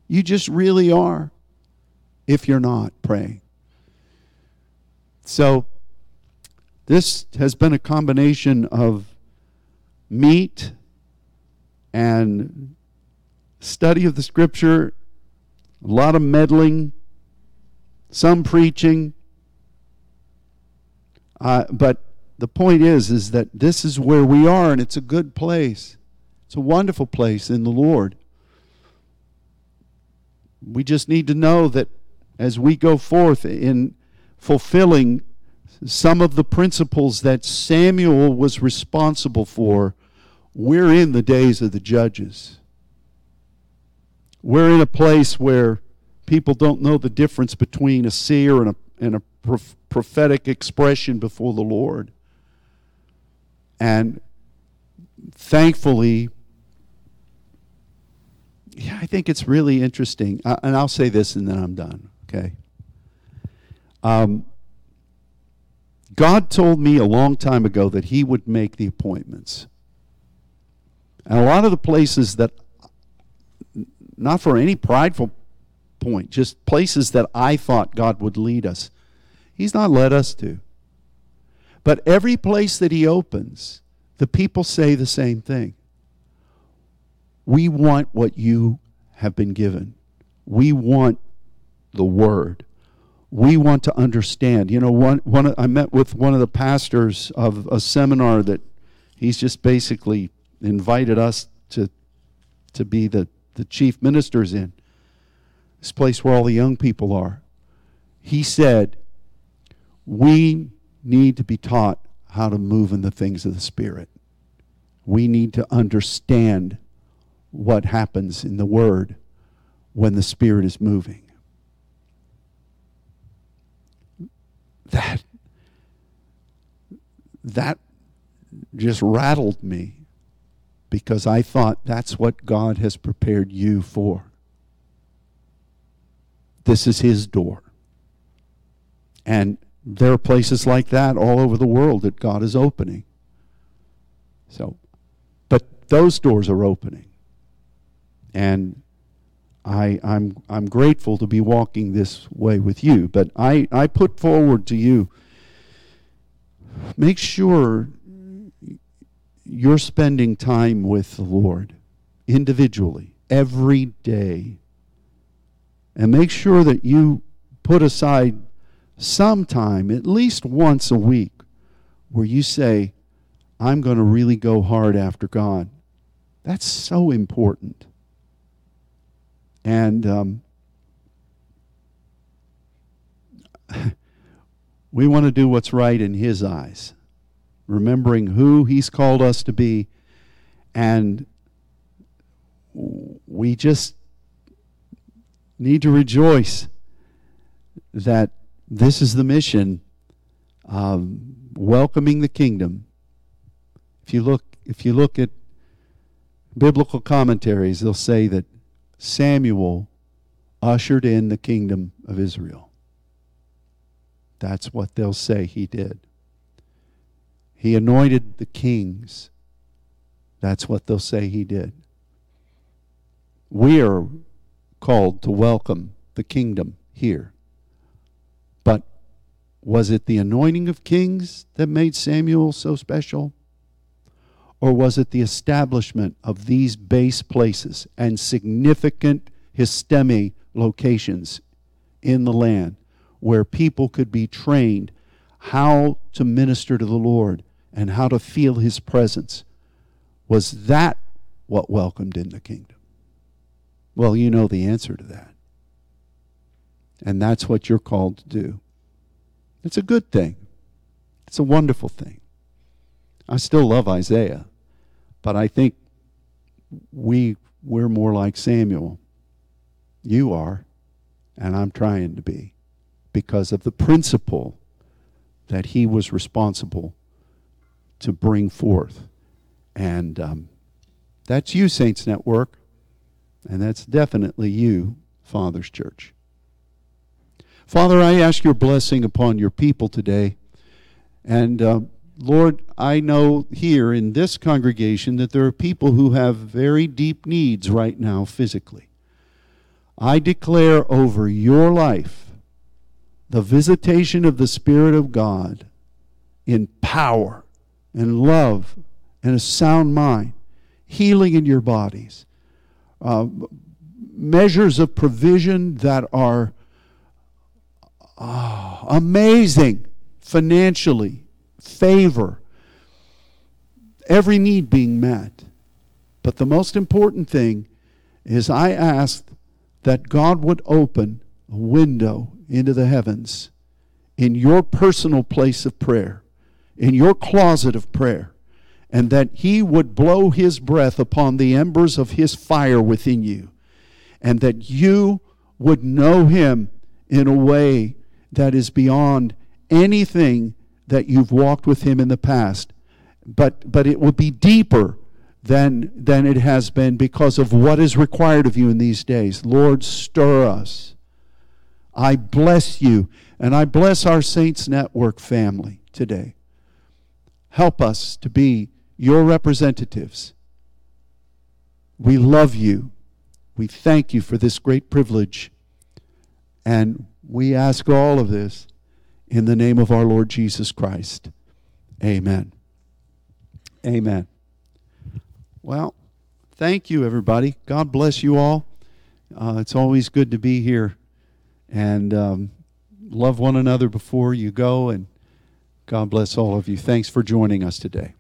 You just really are if you're not praying. So, this has been a combination of meat and study of the scripture, a lot of meddling, some preaching. Uh, but the point is, is that this is where we are, and it's a good place. It's a wonderful place in the Lord. We just need to know that as we go forth in fulfilling some of the principles that Samuel was responsible for, we're in the days of the judges. We're in a place where people don't know the difference between a seer and a, and a prophetic expression before the Lord. And thankfully, yeah, I think it's really interesting. Uh, and I'll say this and then I'm done, okay? Um, God told me a long time ago that He would make the appointments. And a lot of the places that, not for any prideful point, just places that I thought God would lead us, He's not led us to. But every place that He opens, the people say the same thing. We want what you have been given. We want the Word we want to understand. You know, one, one, I met with one of the pastors of a seminar that he's just basically invited us to, to be the, the chief ministers in, this place where all the young people are. He said, We need to be taught how to move in the things of the Spirit. We need to understand what happens in the Word when the Spirit is moving. that that just rattled me because I thought that's what God has prepared you for. This is His door. And there are places like that all over the world that God is opening. So, but those doors are opening. And I, I'm, I'm grateful to be walking this way with you. But I, I put forward to you make sure you're spending time with the Lord individually every day. And make sure that you put aside some time, at least once a week, where you say, I'm going to really go hard after God. That's so important. And um, we want to do what's right in His eyes, remembering who He's called us to be. And we just need to rejoice that this is the mission um, welcoming the kingdom. If you look, if you look at biblical commentaries, they'll say that Samuel ushered in the kingdom of Israel. That's what they'll say he did. He anointed the kings. That's what they'll say he did. We are called to welcome the kingdom here. But was it the anointing of kings that made Samuel so special? Or was it the establishment of these base places and significant histemi locations in the land where people could be trained how to minister to the Lord and how to feel his presence? Was that what welcomed in the kingdom? Well, you know the answer to that. And that's what you're called to do. It's a good thing. It's a wonderful thing. I still love Isaiah, but I think we we're more like Samuel. You are, and I'm trying to be because of the principle that he was responsible to bring forth. And um, that's you, Saints Network, and that's definitely you, Father's Church. Father, I ask your blessing upon your people today. And uh, Lord, I know here in this congregation that there are people who have very deep needs right now physically. I declare over your life the visitation of the Spirit of God in power and love and a sound mind, healing in your bodies, uh, measures of provision that are oh, amazing financially, favor, every need being met. But the most important thing is I asked that God would open a window into the heavens in your personal place of prayer, in your closet of prayer, and that He would blow His breath upon the embers of His fire within you, and that you would know Him in a way that is beyond anything that you've walked with Him in the past. But, but it will be deeper than, than it has been because of what is required of you in these days. Lord, stir us. I bless you, and I bless our Saints Network family today. Help us to be your representatives. We love you. We thank you for this great privilege. And we ask all of this in the name of our Lord Jesus Christ. Amen. Amen. Well, thank you, everybody. God bless you all. Uh, it's always good to be here. And um, love one another before you go. And God bless all of you. Thanks for joining us today.